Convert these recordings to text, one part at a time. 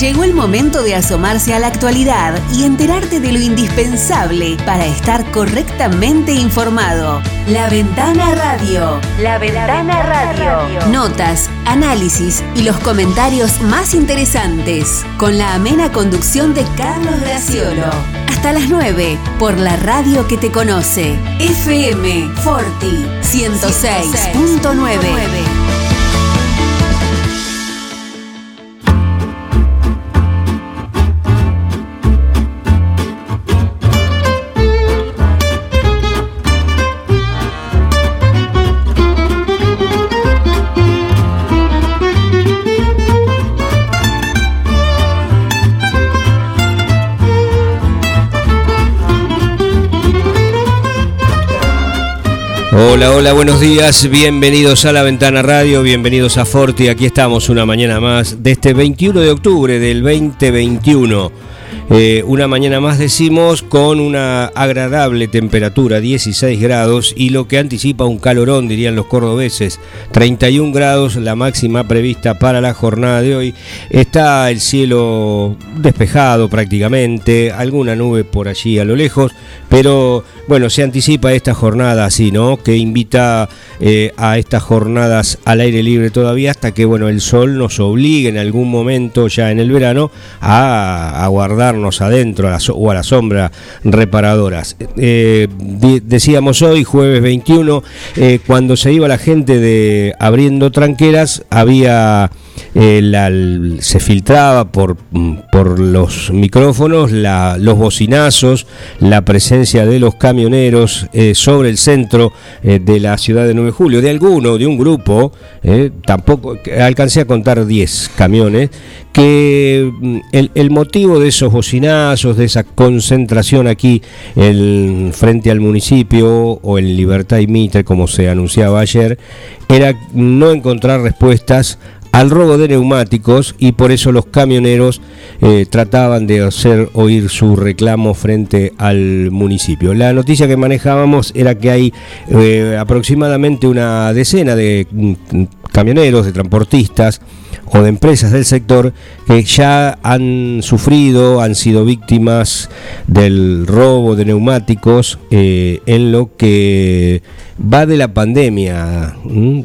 Llegó el momento de asomarse a la actualidad y enterarte de lo indispensable para estar correctamente informado. La Ventana Radio. La Ventana Radio. Notas, análisis y los comentarios más interesantes. Con la amena conducción de Carlos Graciolo. Hasta las 9 por la radio que te conoce. FM Forti 106.9. Hola, hola, buenos días, bienvenidos a La Ventana Radio, bienvenidos a Forti, aquí estamos una mañana más de este 21 de octubre del 2021. Eh, una mañana más decimos con una agradable temperatura, 16 grados, y lo que anticipa un calorón, dirían los cordobeses, 31 grados, la máxima prevista para la jornada de hoy. Está el cielo despejado prácticamente, alguna nube por allí a lo lejos, pero bueno, se anticipa esta jornada así, ¿no? Que invita eh, a estas jornadas al aire libre todavía hasta que, bueno, el sol nos obligue en algún momento ya en el verano a, a guardar adentro o a la sombra reparadoras. Eh, decíamos hoy, jueves 21, eh, cuando se iba la gente de abriendo tranqueras, había eh, se filtraba por, por los micrófonos los bocinazos, la presencia de los camioneros sobre el centro de la ciudad de 9 de julio, de alguno, de un grupo, tampoco alcancé a contar 10 camiones, que mm, el, motivo de esos bocinazos, de esa concentración aquí en, frente al municipio o en Libertad y Mitre, como se anunciaba ayer, era no encontrar respuestas al robo de neumáticos y por eso los camioneros eh, trataban de hacer oír su reclamo frente al municipio. La noticia que manejábamos era que hay eh, aproximadamente una decena de mm, camioneros, de transportistas, o de empresas del sector que ya han sufrido, han sido víctimas del robo de neumáticos eh, en lo que va de la pandemia.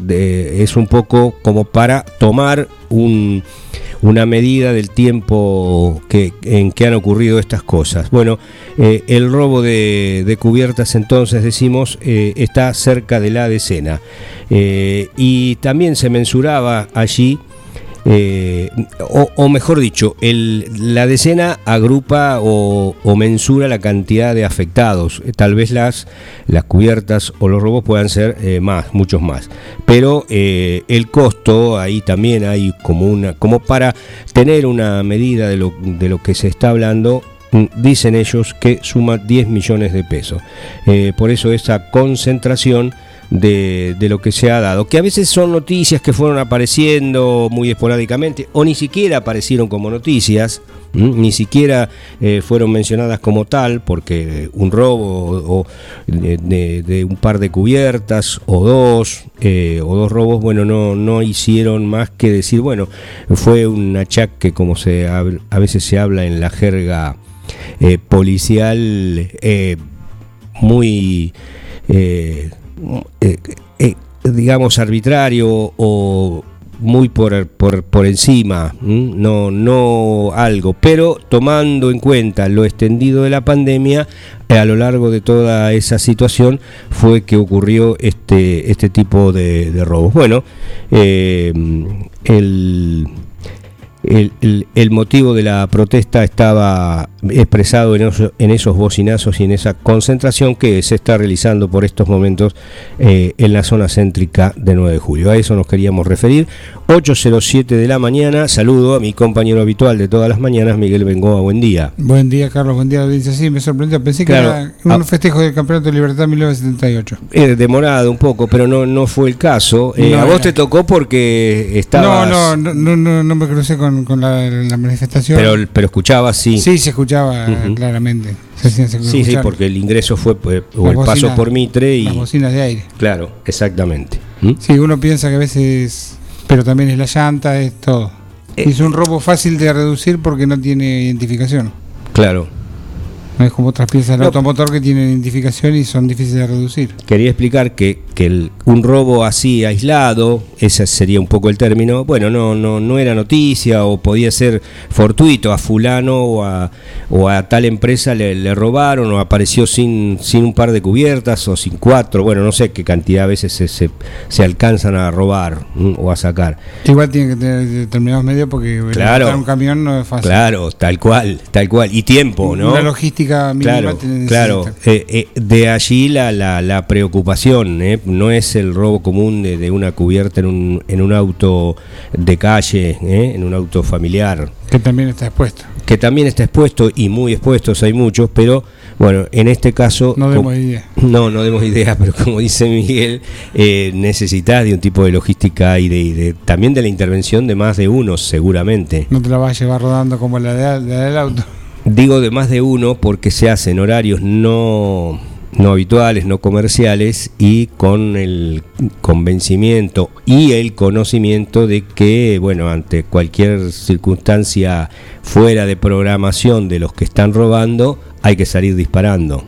es un poco como para tomar una medida del tiempo que, en que han ocurrido estas cosas. Bueno, eh, el robo de, cubiertas entonces, decimos, eh, está cerca de la decena. y también se mensuraba allí eh, o, mejor dicho, la decena agrupa o, mensura la cantidad de afectados. Eh, tal vez las, las cubiertas o los robos puedan ser eh, más, muchos más. Pero el costo, ahí también hay como una, como para tener una medida de lo, de lo que se está hablando, mm, dicen ellos que suma 10 millones de pesos. por eso esa concentración de, lo que se ha dado, que a veces son noticias que fueron apareciendo muy esporádicamente o ni siquiera aparecieron como noticias, ni siquiera eh, fueron mencionadas como tal, porque un robo de, un par de cubiertas o dos, eh, o dos robos, bueno, no, no hicieron más que decir, bueno, fue un achaque como se a veces se habla en la jerga eh, policial muy... eh, digamos, arbitrario o muy por, por, encima, no, no algo, pero tomando en cuenta lo extendido de la pandemia, eh, a lo largo de toda esa situación fue que ocurrió este, este tipo de, robos. Bueno, el el, motivo de la protesta estaba expresado en, esos bocinazos y en esa concentración que se está realizando por estos momentos eh, en la zona céntrica de 9 de julio. A eso nos queríamos referir. 8.07 de la mañana, saludo a mi compañero habitual de todas las mañanas, Miguel Bengoa, buen día. Buen día, Carlos, buen día, audiencia. Sí, me sorprendió, pensé que era un festejo del Campeonato de Libertad 1978. Eh, demorado un poco, pero no, no fue el caso. Eh, a vos te tocó porque estabas... No, no, no, no, no me crucé con con, la, manifestación. Pero, pero escuchaba, sí. Sí, se escuchaba claramente. sí, sí, porque el ingreso fue pues, o el paso por Mitre y. Las bocinas de aire. Claro, exactamente. ¿Mm? Sí, uno piensa que a veces. Pero también es la llanta, es todo. es un robo fácil de reducir porque no tiene identificación. Claro. No es como otras piezas del automotor que tienen identificación y son difíciles de reducir. Quería explicar que, que un robo así aislado, ese sería un poco el término, bueno, no, no, no era noticia o podía ser fortuito a fulano o a, o a tal empresa le, robaron o apareció sin, sin un par de cubiertas o sin cuatro, bueno, no sé qué cantidad a veces se, se, alcanzan a robar o a sacar. Igual tienen que tener determinados medios porque claro, un camión no es fácil. Claro, tal cual, tal cual. Y tiempo, ¿no? Una logística claro, claro. Eh, eh, de allí la, la, preocupación, ¿eh? No es el robo común de, una cubierta en un, en un auto de calle, en un auto familiar. Que también está expuesto. Que también está expuesto y muy expuestos hay muchos, pero bueno, en este caso... No demos idea. No, no demos idea, pero como dice Miguel, eh, necesitas de un tipo de logística y de, también de la intervención de más de uno, seguramente. No te la vas a llevar rodando como la, de, la del auto. Digo de más de uno porque se hacen horarios no, no habituales, no comerciales y con el convencimiento y el conocimiento de que, bueno, ante cualquier circunstancia fuera de programación de los que están robando, hay que salir disparando.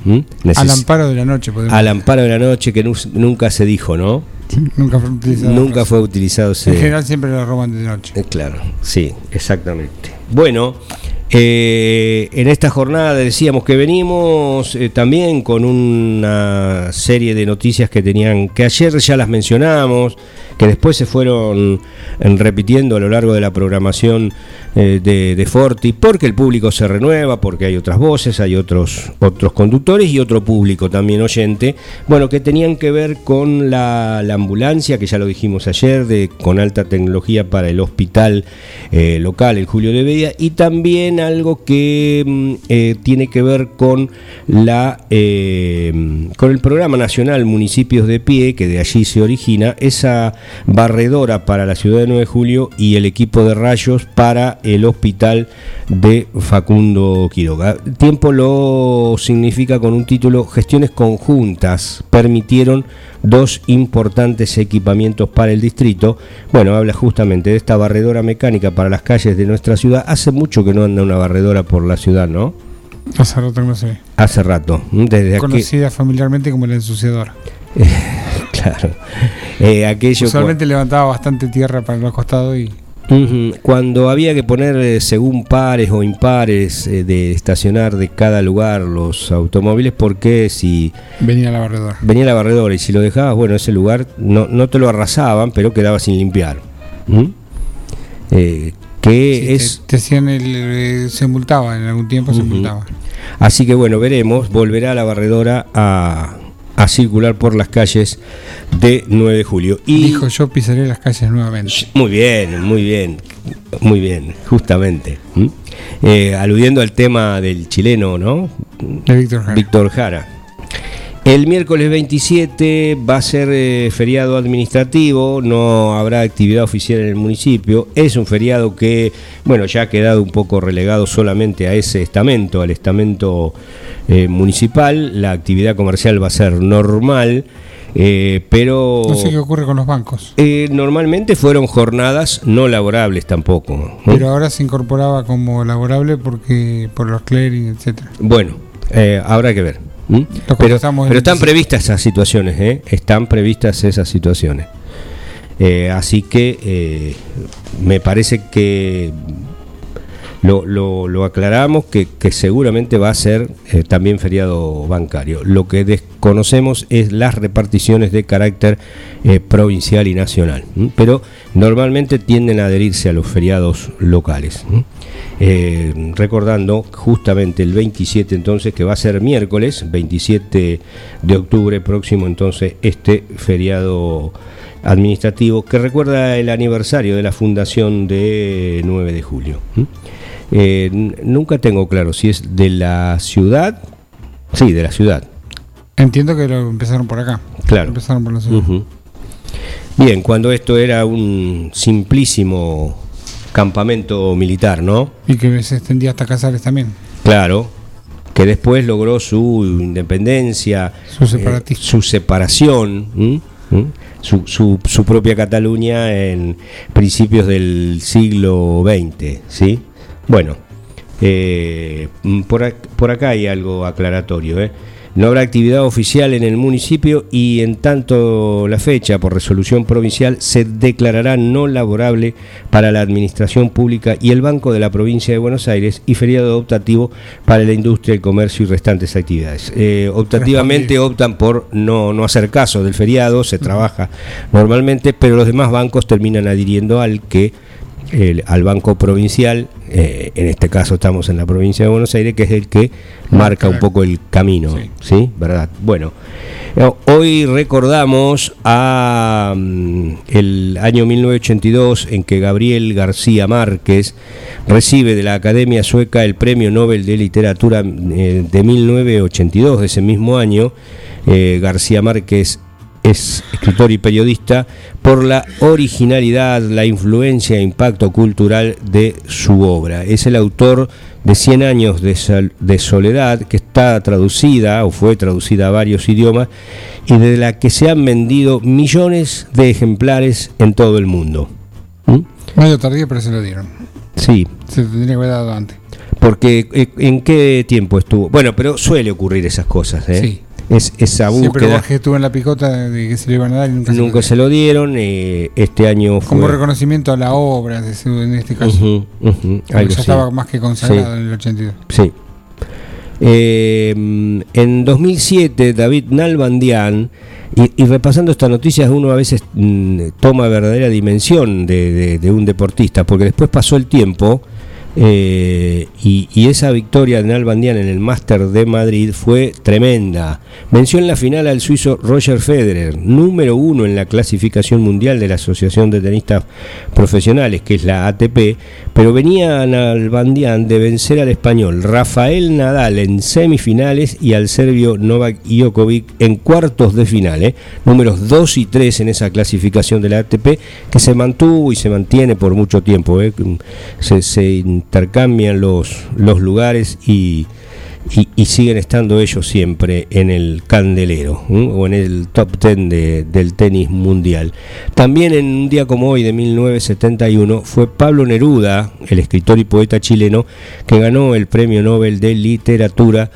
Al amparo de la noche, podemos Al amparo de la noche que nunca se dijo, ¿no? Nunca fue utilizado. Nunca fue utilizado. En general siempre lo roban de noche. Eh, claro, sí, exactamente. Bueno, eh, en esta jornada decíamos que venimos eh, también con una serie de noticias que tenían, que ayer ya las mencionamos, que después se fueron repitiendo a lo largo de la programación eh, de, Forti, porque el público se renueva, porque hay otras voces, hay otros, otros conductores y otro público también oyente, bueno, que tenían que ver con la, ambulancia, que ya lo dijimos ayer, de, con alta tecnología para el hospital eh, local, el Julio de Bedia, y también algo que mm, eh, tiene que ver con, la, con el programa nacional Municipios de Pie, que de allí se origina, esa barredora para la ciudad de 9 de julio y el equipo de rayos para el hospital de Facundo Quiroga. Tiempo lo significa con un título Gestiones conjuntas permitieron dos importantes equipamientos para el distrito. Bueno, habla justamente de esta barredora mecánica para las calles de nuestra ciudad. Hace mucho que no anda una barredora por la ciudad, ¿no? Hace rato no sé. Hace rato. Desde Conocida familiarmente como la ensuciadora. claro. Eh, aquello Usualmente levantaba bastante tierra para los costados y cuando había que poner eh, según pares o impares eh, de estacionar de cada lugar los automóviles, porque si... Venía la barredora. Venía la barredora y si lo dejabas, bueno, ese lugar no, no te lo arrasaban, pero quedaba sin limpiar. Eh, que es... Te, hacían el, se multaba, en algún tiempo se multaba. Así que bueno, veremos, volverá la barredora a a circular por las calles de 9 de julio. Y Dijo, yo pisaré las calles nuevamente. Muy bien, muy bien, muy bien, justamente. Eh, aludiendo al tema del chileno, ¿no? De Víctor Jara. Víctor Jara. El miércoles 27 va a ser eh, feriado administrativo, no habrá actividad oficial en el municipio. Es un feriado que, bueno, ya ha quedado un poco relegado solamente a ese estamento, al estamento eh, municipal. La actividad comercial va a ser normal. Eh, pero no sé qué ocurre con los bancos. normalmente fueron jornadas no laborables tampoco. Pero ahora se incorporaba como laborable porque por los clearing, etcétera. Bueno, habrá que ver. ¿Mm? Pero, están previstas esas situaciones, ¿eh? Están previstas esas situaciones. Eh, así que eh, me parece que lo, aclaramos que, seguramente va a ser también feriado bancario. Lo que desconocemos es las reparticiones de carácter provincial y nacional, pero normalmente tienden a adherirse a los feriados locales. Eh, recordando justamente el 27 entonces, que va a ser miércoles, 27 de octubre próximo entonces, este feriado administrativo que recuerda el aniversario de la fundación de 9 de julio. Eh, nunca tengo claro si es de la ciudad, sí, de la ciudad. Entiendo que lo empezaron por acá. Claro. Empezaron por la ciudad. Bien, cuando esto era un simplísimo campamento militar, ¿no? Y que se extendía hasta Casares también. Claro, que después logró su independencia, su, eh, su separación, su, su, propia Cataluña en principios del siglo XX. ¿sí? Bueno, eh, por, por, acá hay algo aclaratorio. ¿eh? No habrá actividad oficial en el municipio y en tanto la fecha por resolución provincial se declarará no laborable para la administración pública y el Banco de la provincia de Buenos Aires y feriado optativo para la industria, el comercio y restantes actividades. Eh, optativamente optan por no, no hacer caso del feriado, se trabaja normalmente, pero los demás bancos terminan adhiriendo al que al Banco Provincial, eh, en este caso estamos en la provincia de Buenos Aires, que es el que marca un poco el camino, ¿sí? ¿Verdad? Bueno, eh, hoy recordamos a mm, el año 1982 en que Gabriel García Márquez recibe de la Academia Sueca el Premio Nobel de Literatura eh, de 1982, de ese mismo año. García Márquez es escritor y periodista por la originalidad, la influencia e impacto cultural de su obra. Es el autor de Cien años de, soledad, que está traducida o fue traducida a varios idiomas y de la que se han vendido millones de ejemplares en todo el mundo. ¿Mm? Medio tardío, pero se lo dieron. Sí. Se tendría que haber dado antes. Porque, eh, ¿en qué tiempo estuvo? Bueno, pero suele ocurrir esas cosas, ¿eh? Sí es esa búsqueda. que estuvo en la picota de que se le iban a dar y nunca, se, lo dieron. Eh, este año fue... Como reconocimiento a la obra, en este caso. ya estaba más que consagrado en el 82. Sí. Eh, en 2007, David Nalbandian, y, repasando estas noticias, uno a veces mm, toma verdadera dimensión de, de, un deportista, porque después pasó el tiempo eh, y, esa victoria de Nalbandian en el Máster de Madrid fue tremenda. Venció en la final al suizo Roger Federer, número uno en la clasificación mundial de la Asociación de Tenistas Profesionales, que es la ATP, pero venía Nalbandian de vencer al español Rafael Nadal en semifinales y al serbio Novak Djokovic en cuartos de final, ¿eh? números 2 y 3 en esa clasificación de la ATP, que se mantuvo y se mantiene por mucho tiempo. ¿eh? Se, se intercambian los, los lugares y, y, siguen estando ellos siempre en el candelero o en el top ten del tenis mundial. También en un día como hoy de 1971 fue Pablo Neruda, el escritor y poeta chileno, que ganó el Premio Nobel de Literatura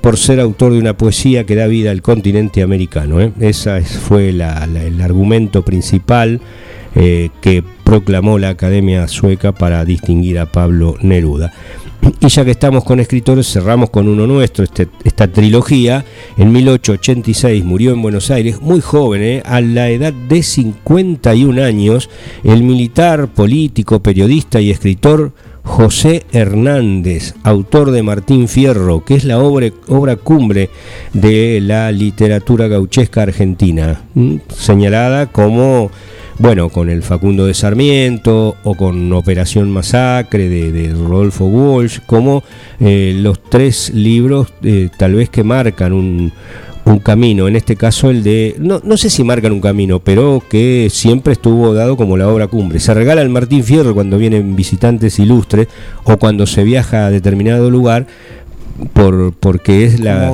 por ser autor de una poesía que da vida al continente americano. ¿eh? Ese fue el argumento principal eh, que proclamó la Academia Sueca para distinguir a Pablo Neruda. Y ya que estamos con escritores, cerramos con uno nuestro, este, esta trilogía. En 1886 murió en Buenos Aires, muy joven, eh, a la edad de 51 años, el militar, político, periodista y escritor José Hernández, autor de Martín Fierro, que es la obra, obra cumbre de la literatura gauchesca argentina, señalada como bueno, con el Facundo de Sarmiento o con Operación Masacre de, Rodolfo Walsh, como eh, los tres libros eh, tal vez que marcan un, camino, en este caso el de, no, no sé si marcan un camino, pero que siempre estuvo dado como la obra cumbre. Se regala el Martín Fierro cuando vienen visitantes ilustres o cuando se viaja a determinado lugar, por, porque es la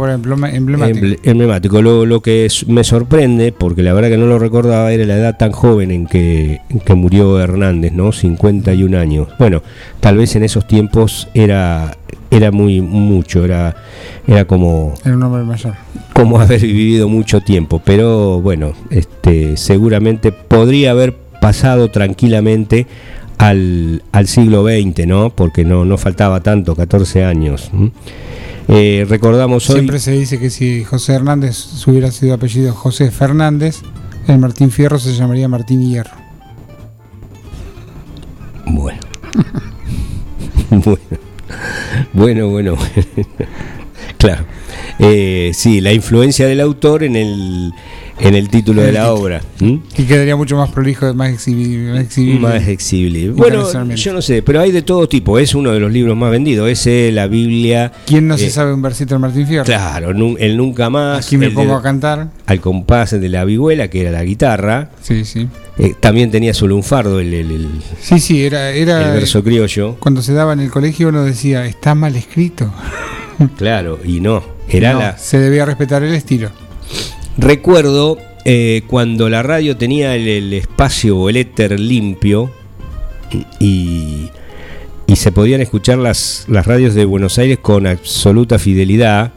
emblemático. Lo, lo que me sorprende, porque la verdad que no lo recordaba, era la edad tan joven en que, que murió Hernández, ¿no? 51 años. Bueno, tal vez en esos tiempos era era muy mucho, era era como era un hombre mayor. Como haber vivido mucho tiempo, pero bueno, este seguramente podría haber pasado tranquilamente al, al siglo XX, ¿no? Porque no, no faltaba tanto, 14 años. Eh, recordamos hoy. Siempre se dice que si José Hernández hubiera sido apellido José Fernández, el Martín Fierro se llamaría Martín Hierro. Bueno. bueno. Bueno, bueno. claro. Eh, sí, la influencia del autor en el en el título de la obra. Y quedaría mucho más prolijo, más exhibible. Más exhibible. Bueno, yo no sé, pero hay de todo tipo. Es uno de los libros más vendidos. Es la Biblia. ¿Quién no se eh, sabe un versito de Martín Fierro? Claro, el Nunca Más. Aquí me pongo a cantar. Al compás de la vihuela, que era la guitarra. Sí, sí. Eh, también tenía su lunfardo, el, el, sí, sí, era, era el verso criollo. Cuando se daba en el colegio uno decía, está mal escrito. Claro, y no. Era la... Se debía respetar el estilo. Recuerdo eh, cuando la radio tenía el, espacio o el éter limpio y, se podían escuchar las, las radios de Buenos Aires con absoluta fidelidad,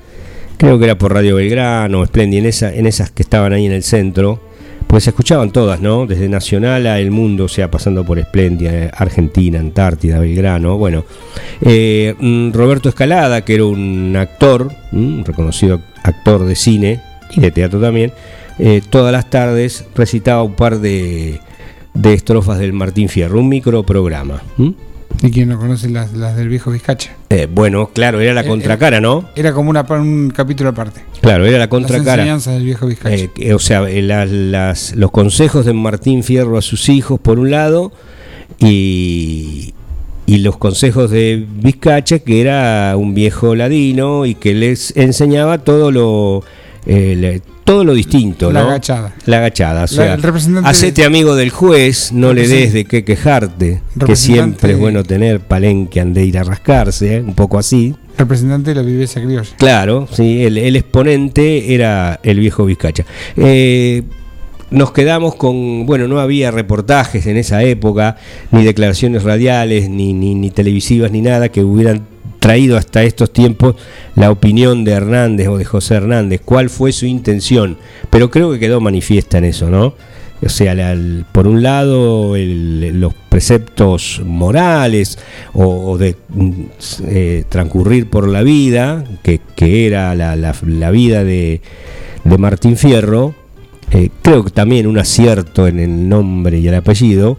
creo que era por Radio Belgrano, Splendi, en, en esas que estaban ahí en el centro, pues se escuchaban todas, ¿no? Desde Nacional a El Mundo, o sea, pasando por Esplendia, Argentina, Antártida, Belgrano. Bueno, eh, mm, Roberto Escalada, que era un actor, un reconocido actor de cine y de teatro también, eh, todas las tardes recitaba un par de, de estrofas del Martín Fierro, un microprograma. ¿m? Y quien no conoce las, las del viejo Vizcacha. Eh, bueno, claro, era la Eh, contracara, ¿no? Era como una, un capítulo aparte. Claro, era la Las contracara. enseñanzas del viejo Vizcacha. Eh, o sea, la- las- los consejos de Martín Fierro a sus hijos, por un lado, y, y los consejos de Vizcacha, que era un viejo ladino y que les enseñaba todo lo, eh, le- todo lo distinto. La ¿no? agachada. La agachada. O La- sea, el representante hacete amigo del juez, no le des de qué quejarte, que siempre es bueno tener palenque ande ir a rascarse, ¿eh? un poco así. Representante de la viveza criolla. Claro, sí, el, el exponente era el viejo Vizcacha. Eh, nos quedamos con, bueno, no había reportajes en esa época, ni declaraciones radiales, ni, ni, ni televisivas, ni nada que hubieran traído hasta estos tiempos la opinión de Hernández o de José Hernández, cuál fue su intención, pero creo que quedó manifiesta en eso, ¿no? O sea, la- por un lado el- los preceptos morales o, de mm, eh, transcurrir por la vida, que, era la, la- la vida de, de Martín Fierro, eh, creo que también un acierto en el nombre y el apellido,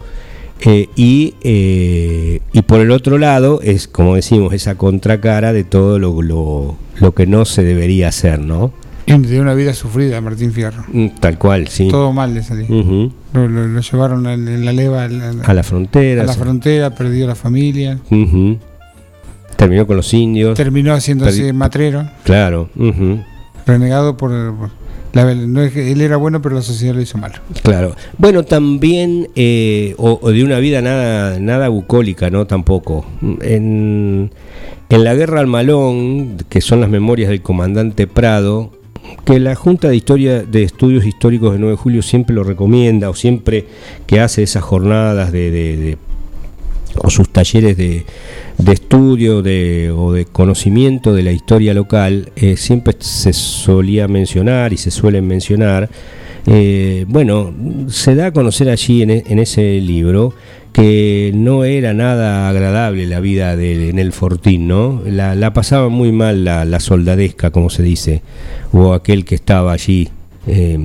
eh, y, eh, y por el otro lado es, como decimos, esa contracara de todo lo, lo, lo que no se debería hacer, ¿no? Y de una vida sufrida, Martín Fierro. Mm, Tal cual, sí. Todo mal le salió. Ujú. Lo, lo- lo llevaron en, la leva A la frontera. a la sí. frontera, perdió la familia. Terminó con los indios. Terminó haciéndose Perdi- matrero, Claro, ujú, renegado por. por- la- no él era bueno, pero la sociedad lo hizo malo. claro. Bueno, también, eh, o, de una vida nada, nada bucólica, ¿no? Tampoco. En, en la guerra al Malón, que son las memorias del comandante Prado, que la Junta de Historia de Estudios Históricos de 9 de Julio siempre lo recomienda, o siempre que hace esas jornadas de- o sus talleres de, de estudio de, o de conocimiento de la historia local, eh, siempre se solía mencionar y se suelen mencionar, eh, bueno, se da a conocer allí en, e- en ese libro que no era nada agradable la vida de, en el Fortín, ¿no? La, la pasaba muy mal la, la soldadesca, como se dice, o aquel que estaba allí. eh,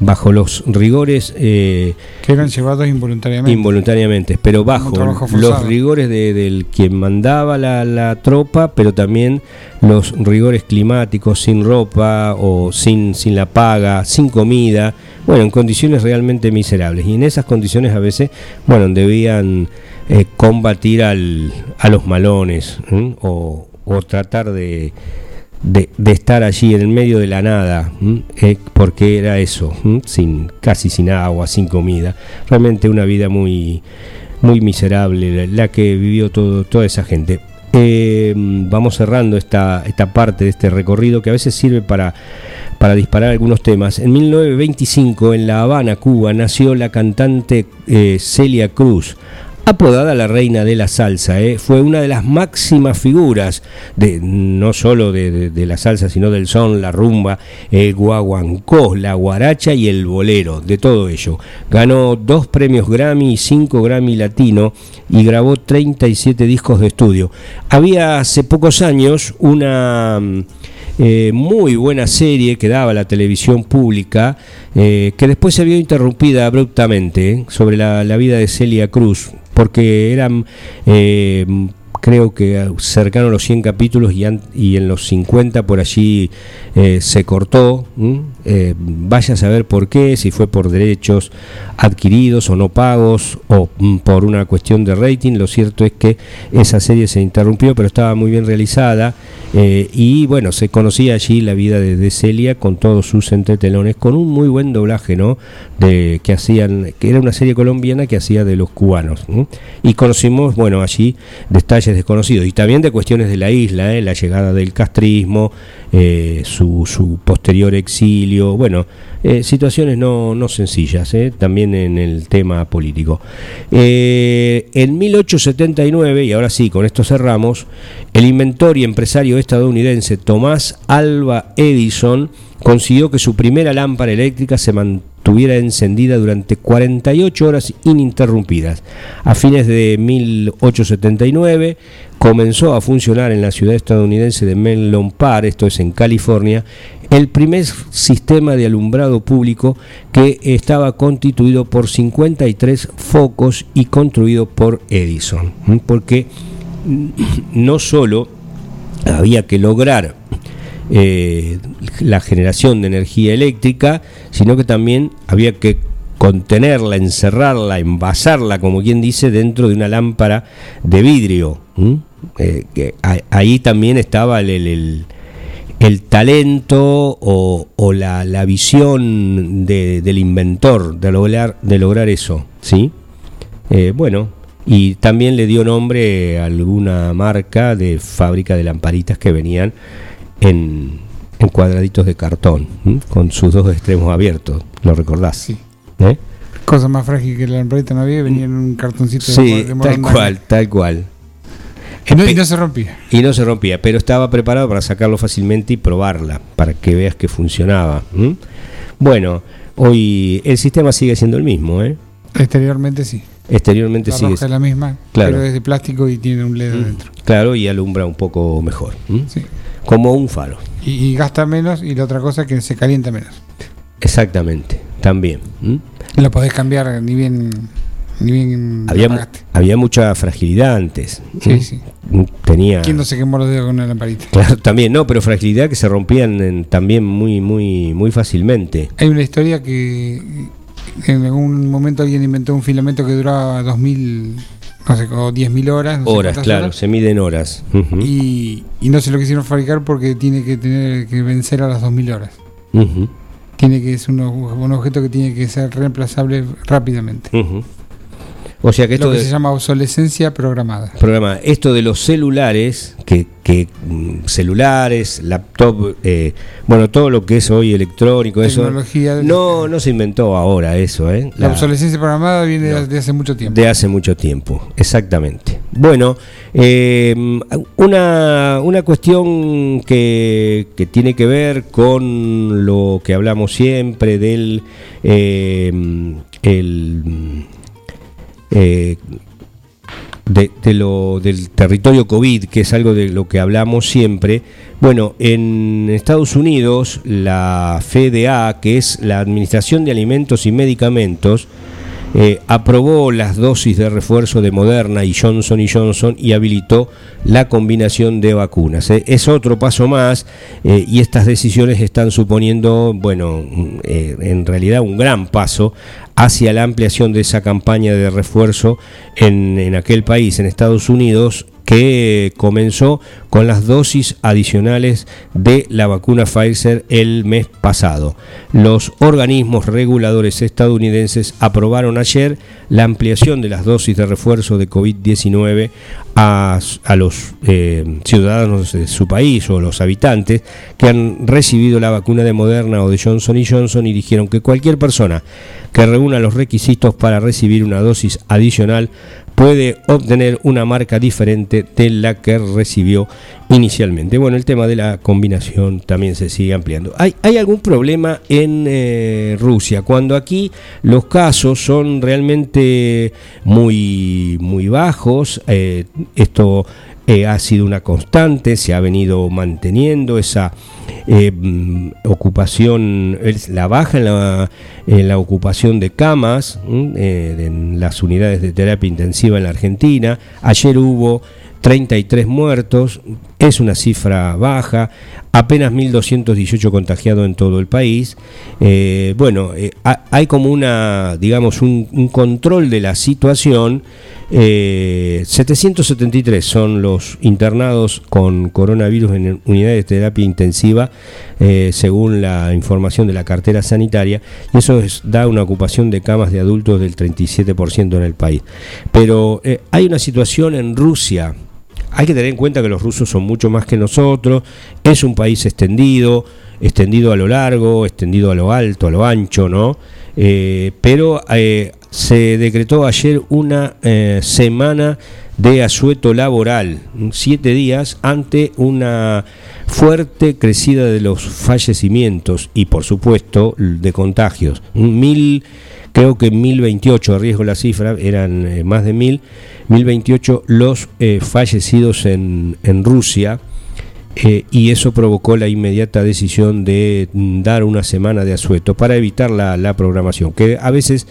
bajo los rigores eh, Que eran llevados involuntariamente. involuntariamente, pero bajo los rigores de- del quien mandaba la, la tropa, pero también los rigores climáticos, sin ropa o sin, sin la paga, sin comida, bueno, en condiciones realmente miserables. Y en esas condiciones a veces, bueno, debían eh, combatir al, a los malones o, o tratar de, de, de estar allí en el medio de la nada. Eh, porque era eso, sin casi sin agua, sin comida, realmente una vida muy muy miserable la, la que vivió todo, toda esa gente. Eh, vamos cerrando esta, esta parte de este recorrido que a veces sirve para, para disparar algunos temas. En 1925 en La Habana, Cuba, nació la cantante eh, Celia Cruz. Apodada la reina de la salsa, ¿eh? fue una de las máximas figuras, de, no solo de, la salsa, sino del son, la rumba, el guaguancó, la guaracha y el bolero, de todo ello. Ganó dos premios Grammy y cinco Grammy Latino y grabó 37 discos de estudio. Había hace pocos años una mm, eh, muy buena serie que daba la televisión pública, eh, que después se vio interrumpida abruptamente sobre la vida de Celia Cruz, porque eran, eh, creo que cercano a los 100 capítulos y, en los 50 por allí eh, se cortó. Eh, vaya a saber por qué, si fue por derechos adquiridos o no pagos o mm, por una cuestión de rating. Lo cierto es que esa serie se interrumpió, pero estaba muy bien realizada. eh, y bueno, se conocía allí la vida de, de Celia con todos sus entretelones, con un muy buen doblaje, ¿no? De, que hacían, que era una serie colombiana que hacía de los cubanos. Y conocimos, bueno, allí detalles intereses desconocidos y también de cuestiones de la isla, ¿eh? la llegada del castrismo, eh, su, su, posterior exilio, bueno, eh, situaciones no, no sencillas, también en el tema político. en 1879, y ahora sí, con esto cerramos, el inventor y empresario estadounidense Tomás Alba Edison consiguió que su primera lámpara eléctrica se mantuviera encendida durante 48 horas ininterrumpidas. A fines de 1879 comenzó a funcionar en la ciudad estadounidense de Menlo Park, esto es en California, el primer sistema de alumbrado público que estaba constituido por 53 focos y construido por Edison, porque no solo había que lograr eh, la generación de energía eléctrica, sino que también había que contenerla, encerrarla, envasarla, como quien dice, dentro de una lámpara de vidrio. Eh, ahí también estaba el, el, talento o, la, visión del inventor de lograr, de lograr eso. ¿sí? Eh, bueno, y también le dio nombre a alguna marca de fábrica de lamparitas que venían en, cuadraditos de cartón, con sus dos extremos abiertos, ¿lo recordás? Sí. ¿Eh? Cosa más frágil que la lamparita no había, venía en un cartoncito sí, de, tal cual, tal cual. Y no, y no, se rompía. Y no se rompía, pero estaba preparado para sacarlo fácilmente y probarla, para que veas que funcionaba. Bueno, hoy el sistema sigue siendo el mismo, ¿eh? Exteriormente sí. Exteriormente la sigue. es la misma, claro. pero es de plástico y tiene un LED adentro. Claro, y alumbra un poco mejor. Sí como un faro. Y, gasta menos y la otra cosa que se calienta menos. Exactamente, también. Lo podés cambiar ni bien ni bien había, había mucha fragilidad antes. Sí, sí. Tenía. ¿Quién no se quemó los dedos con una lamparita? Claro, también, no, pero fragilidad que se rompían también muy, muy, muy fácilmente. Hay una historia que en algún momento alguien inventó un filamento que duraba 2000 no sé, como 10.000 horas. horas, claro, se miden horas. y, y, no se lo quisieron fabricar porque tiene que tener que vencer a las 2.000 horas. Tiene que es un, un, objeto que tiene que ser reemplazable rápidamente. O sea que esto lo que se llama obsolescencia programada. Programa. Esto de los celulares, que, que mm, celulares, laptop, eh, bueno, todo lo que es hoy electrónico, Tecnología eso. No, no se inventó ahora eso, ¿eh? La, obsolescencia programada viene de hace mucho tiempo. De hace mucho tiempo, exactamente. Bueno, eh, una, una cuestión que, que, tiene que ver con lo que hablamos siempre del eh, el de, lo, del territorio COVID, que es algo de lo que hablamos siempre. Bueno, en Estados Unidos la FDA, que es la Administración de Alimentos y Medicamentos, eh, aprobó las dosis de refuerzo de Moderna y Johnson y Johnson y habilitó la combinación de vacunas. Eh, es otro paso más y estas decisiones están suponiendo, bueno, en realidad un gran paso hacia la ampliación de esa campaña de refuerzo en, en aquel país, en Estados Unidos, que comenzó con las dosis adicionales de la vacuna Pfizer el mes pasado. Los organismos reguladores estadounidenses aprobaron ayer la ampliación de las dosis de refuerzo de COVID-19 a, los eh, ciudadanos de su país o los habitantes que han recibido la vacuna de Moderna o de Johnson Johnson y dijeron que cualquier persona que reúna los requisitos para recibir una dosis adicional puede obtener una marca diferente de la que recibió inicialmente. Bueno, el tema de la combinación también se sigue ampliando. ¿Hay, algún problema en eh, Rusia? Cuando aquí los casos son realmente muy, muy bajos, eh, esto eh, ha sido una constante, se ha venido manteniendo esa eh, mm, ocupación, la baja en la, ocupación de camas eh, en las unidades de terapia intensiva en la Argentina. Ayer hubo 33 muertos, es una cifra baja, apenas 1.218 contagiados en todo el país. Eh, bueno, hay como una, digamos, un, control de la situación. 773 son los internados con coronavirus en unidades de terapia intensiva eh, según la información de la cartera sanitaria, y eso da una ocupación de camas de adultos del 37% en el país. Pero eh, hay una situación en Rusia hay que tener en cuenta que los rusos son mucho más que nosotros, es un país extendido, extendido a lo largo, extendido a lo alto, a lo ancho, ¿no? Eh, pero eh, se decretó ayer una eh, semana de asueto laboral, siete días ante una fuerte crecida de los fallecimientos y por supuesto de contagios. Mil, creo que en 1028, arriesgo la cifra, eran más de mil, 1028 los fallecidos en, en Rusia eh, y eso provocó la inmediata decisión de mm, dar una semana de asueto para evitar la, programación, que a veces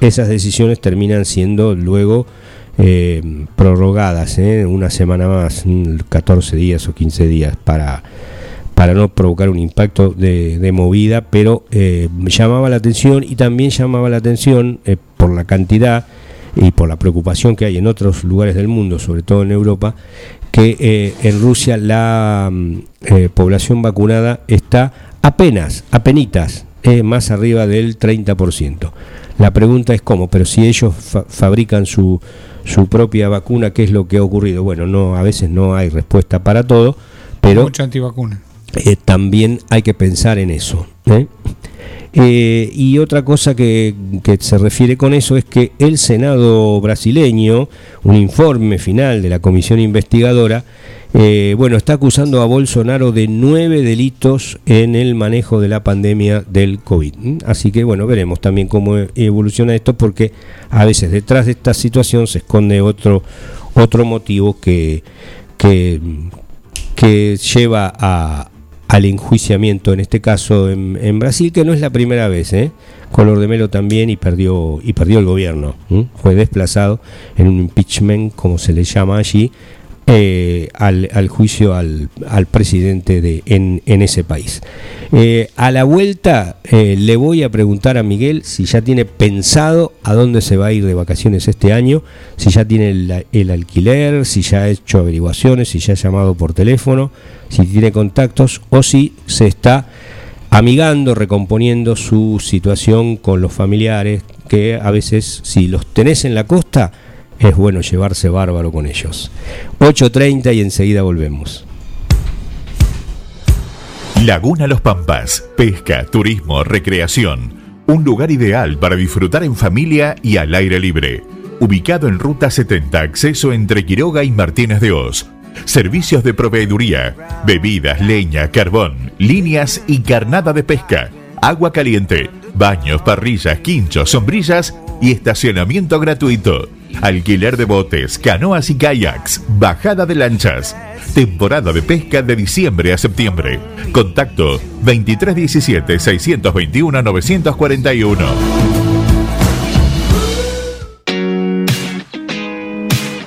esas decisiones terminan siendo luego eh, prorrogadas, ¿eh? una semana más, 14 mm, días o 15 días para, para no provocar un impacto de, movida, pero llamaba la atención y también llamaba la atención por la cantidad y por la preocupación que hay en otros lugares del mundo, sobre todo en Europa, que eh, en Rusia la mm, eh, población vacunada está apenas, apenitas, eh, más arriba del 30%. La pregunta es cómo, pero si ellos fabrican su, su propia vacuna, ¿qué es lo que ha ocurrido? Bueno, no, a veces no hay respuesta para todo, pero Mucha antivacuna. También hay que pensar en eso. Eh, y otra cosa que, se refiere con eso es que el Senado brasileño, un informe final de la comisión investigadora, eh, bueno, está acusando a Bolsonaro de nueve delitos en el manejo de la pandemia del COVID. Así que bueno, veremos también cómo evoluciona esto, porque a veces detrás de esta situación se esconde otro, otro motivo que, que, que lleva a, al enjuiciamiento, en este caso en, Brasil, que no es la primera vez, ¿eh? Color de Melo también y perdió, y perdió el gobierno. Fue desplazado en un impeachment, como se le llama allí, eh, al, juicio al, presidente de, en, ese país. Eh, a la vuelta eh, le voy a preguntar a Miguel si ya tiene pensado a dónde se va a ir de vacaciones este año, si ya tiene el, el alquiler, si ya ha hecho averiguaciones, si ya ha llamado por teléfono, si tiene contactos o si se está amigando, recomponiendo su situación con los familiares, que a veces si los tenés en la costa, es bueno llevarse bárbaro con ellos. 8.30 y enseguida volvemos. Laguna Los Pampas, pesca, turismo, recreación. Un lugar ideal para disfrutar en familia y al aire libre. Ubicado en Ruta 70, acceso entre Quiroga y Martínez de Oz. Servicios de proveeduría, bebidas, leña, carbón, líneas y carnada de pesca. Agua caliente, baños, parrillas, quinchos, sombrillas y estacionamiento gratuito. Alquiler de botes, canoas y kayaks, bajada de lanchas. Temporada de pesca de diciembre a septiembre. Contacto 2317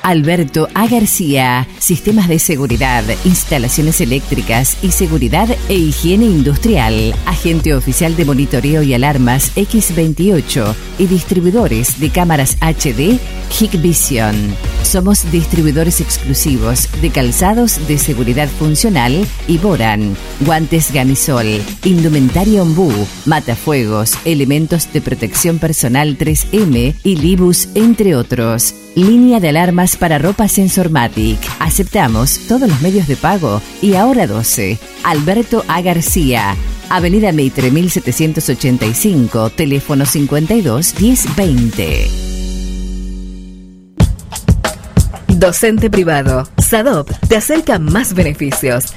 Alberto A. García, Sistemas de Seguridad, Instalaciones Eléctricas y Seguridad e Higiene Industrial, Agente Oficial de Monitoreo y Alarmas X28 y distribuidores de cámaras HD Hikvision. Somos distribuidores exclusivos de calzados de seguridad funcional y Boran, guantes Gamisol, indumentario Ombú, matafuegos, elementos de protección personal 3M y Libus, entre otros. Línea de alarmas para ropa Sensormatic. Aceptamos todos los medios de pago y ahora 12. Alberto A. García. Avenida Meitre 1785, teléfono 52 1020. Docente privado. SADOP te acerca más beneficios.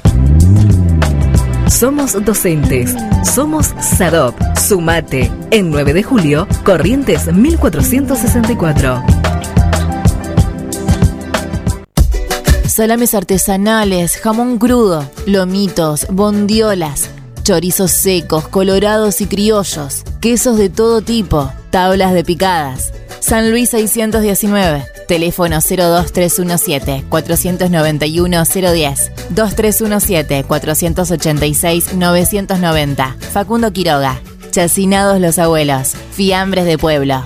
Somos docentes. Somos SADOP. Sumate. En 9 de julio, Corrientes 1464. Salames artesanales, jamón crudo, lomitos, bondiolas, chorizos secos, colorados y criollos, quesos de todo tipo, tablas de picadas. San Luis 619, teléfono 02317 491 010, 2317 486 990. Facundo Quiroga, Chacinados los abuelos, fiambres de pueblo.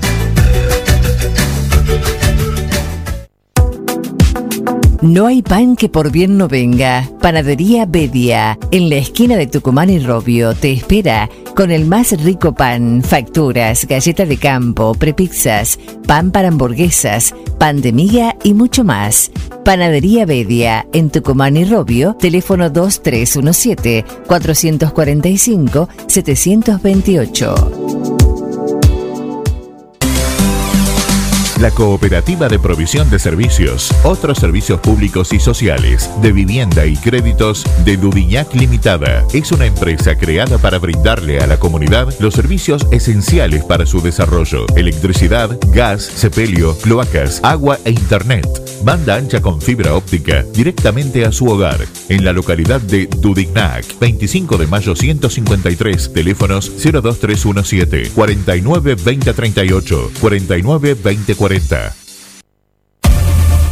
No hay pan que por bien no venga. Panadería Bedia, en la esquina de Tucumán y Robio, te espera con el más rico pan, facturas, galletas de campo, prepizzas, pan para hamburguesas, pan de miga y mucho más. Panadería Bedia en Tucumán y Robio, teléfono 2317 445 728. La Cooperativa de Provisión de Servicios, otros servicios públicos y sociales, de vivienda y créditos de Dudiñac Limitada, es una empresa creada para brindarle a la comunidad los servicios esenciales para su desarrollo: electricidad, gas, sepelio, cloacas, agua e internet. Banda ancha con fibra óptica directamente a su hogar, en la localidad de Dudignac, 25 de mayo 153, teléfonos 02317 49 2038, 49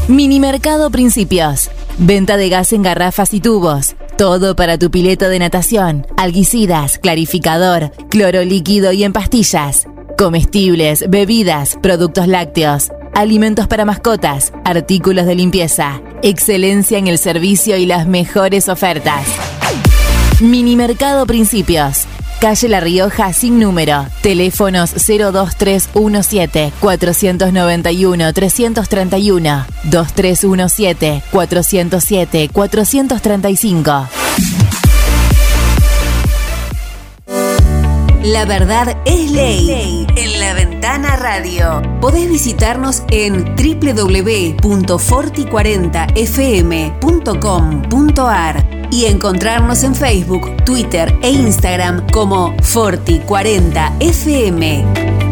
Mini Mercado Principios. Venta de gas en garrafas y tubos. Todo para tu pileta de natación, alguicidas, clarificador, cloro líquido y en pastillas. Comestibles, bebidas, productos lácteos, alimentos para mascotas, artículos de limpieza. Excelencia en el servicio y las mejores ofertas. Mini Mercado Principios calle La Rioja sin número. Teléfonos 02317 491 331 2317 407 435. La verdad es ley. En la ventana radio. Podés visitarnos en www.forti40fm.com.ar y encontrarnos en Facebook, Twitter e Instagram como Forti40FM.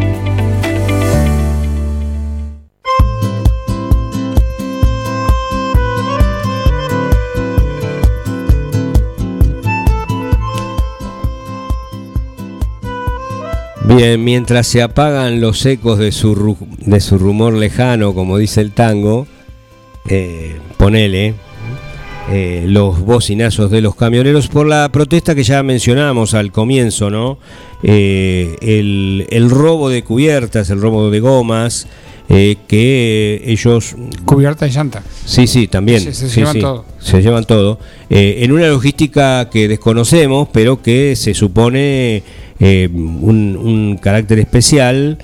Bien, mientras se apagan los ecos de su, de su rumor lejano, como dice el tango, eh, ponele, eh, los bocinazos de los camioneros por la protesta que ya mencionamos al comienzo, ¿no? Eh, el, robo de cubiertas, el robo de gomas, eh, que ellos... Cubierta y llanta. Sí, sí, también. Se, llevan todo. Se llevan todo. en una logística que desconocemos, pero que se supone un, un, carácter especial.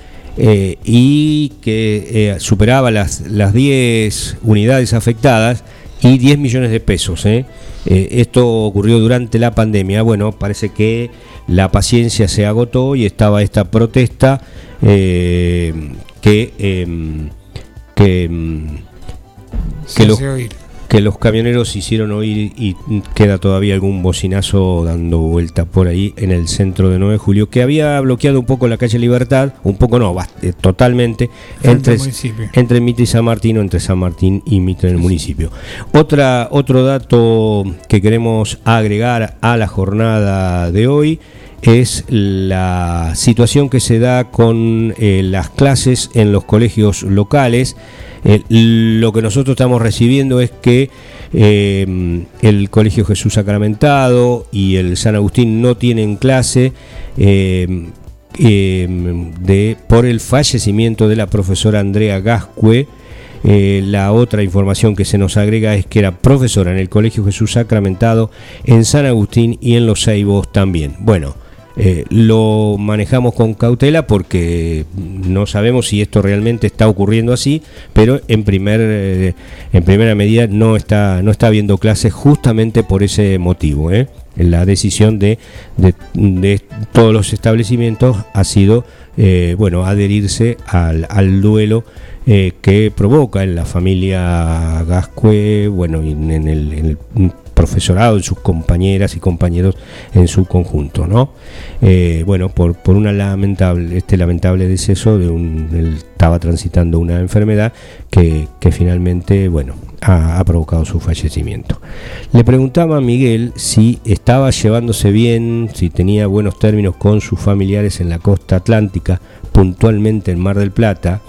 y que superaba las, las 10 unidades afectadas y 10 millones de pesos. ¿eh? ¿eh? esto ocurrió durante la pandemia. Bueno, parece que la paciencia se agotó y estaba esta protesta eh, que, em, que, em, que, los camioneros hicieron oír y queda todavía algún bocinazo dando vuelta por ahí en el centro de 9 de julio, que había bloqueado un poco la calle Libertad, un poco no, eh, totalmente, entre, entre Mitre y San Martín o entre San Martín y Mitre en el municipio. Otra, otro dato que queremos agregar a la jornada de hoy es la situación que se da con eh, las clases en los colegios locales. Eh, lo que nosotros estamos recibiendo es que eh, el Colegio Jesús Sacramentado y el San Agustín no tienen clase de, por el fallecimiento de la profesora Andrea Gascue. la otra información que se nos agrega es que era profesora en el Colegio Jesús Sacramentado, en San Agustín y en Los Ceibos también. Bueno, eh, lo manejamos con cautela porque no sabemos si esto realmente está ocurriendo así, pero en, primer, eh, en primera medida no está, no está habiendo clases justamente por ese motivo. ¿eh? La decisión de, de, todos los establecimientos ha sido bueno, adherirse al, al duelo que provoca en la familia Gascue, bueno, en, el, en el profesorado, en sus compañeras y compañeros en su conjunto, ¿no? Eh, bueno, por, por una lamentable, este lamentable deceso de un, él estaba transitando una enfermedad que, finalmente, bueno, ha, provocado su fallecimiento. Le preguntaba a Miguel si estaba llevándose bien, si tenía buenos términos con sus familiares en la costa atlántica, puntualmente en Mar del Plata,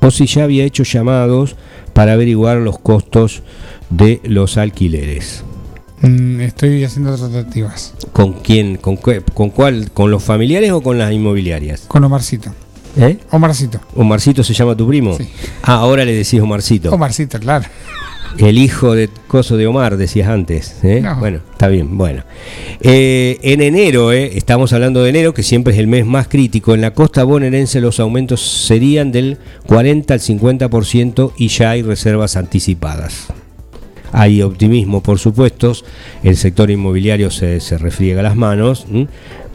o si ya había hecho llamados para averiguar los costos de los alquileres. Mm, estoy haciendo tratativas. ¿Con quién? ¿Con, ¿Con cuál? ¿Con los familiares o con las inmobiliarias? Con Omarcito. ¿Eh? Omarcito. ¿Omarcito se llama tu primo? Sí. Ah, ahora le decís Omarcito. Omarcito, claro. El hijo de Coso de Omar, decías antes. ¿eh? Bueno, está bien, bueno. Eh, en enero, eh, estamos hablando de enero, que siempre es el mes más crítico, en la costa bonaerense los aumentos serían del 40 al 50% y ya hay reservas anticipadas. Hay optimismo, por supuesto, el sector inmobiliario se, se refriega las manos,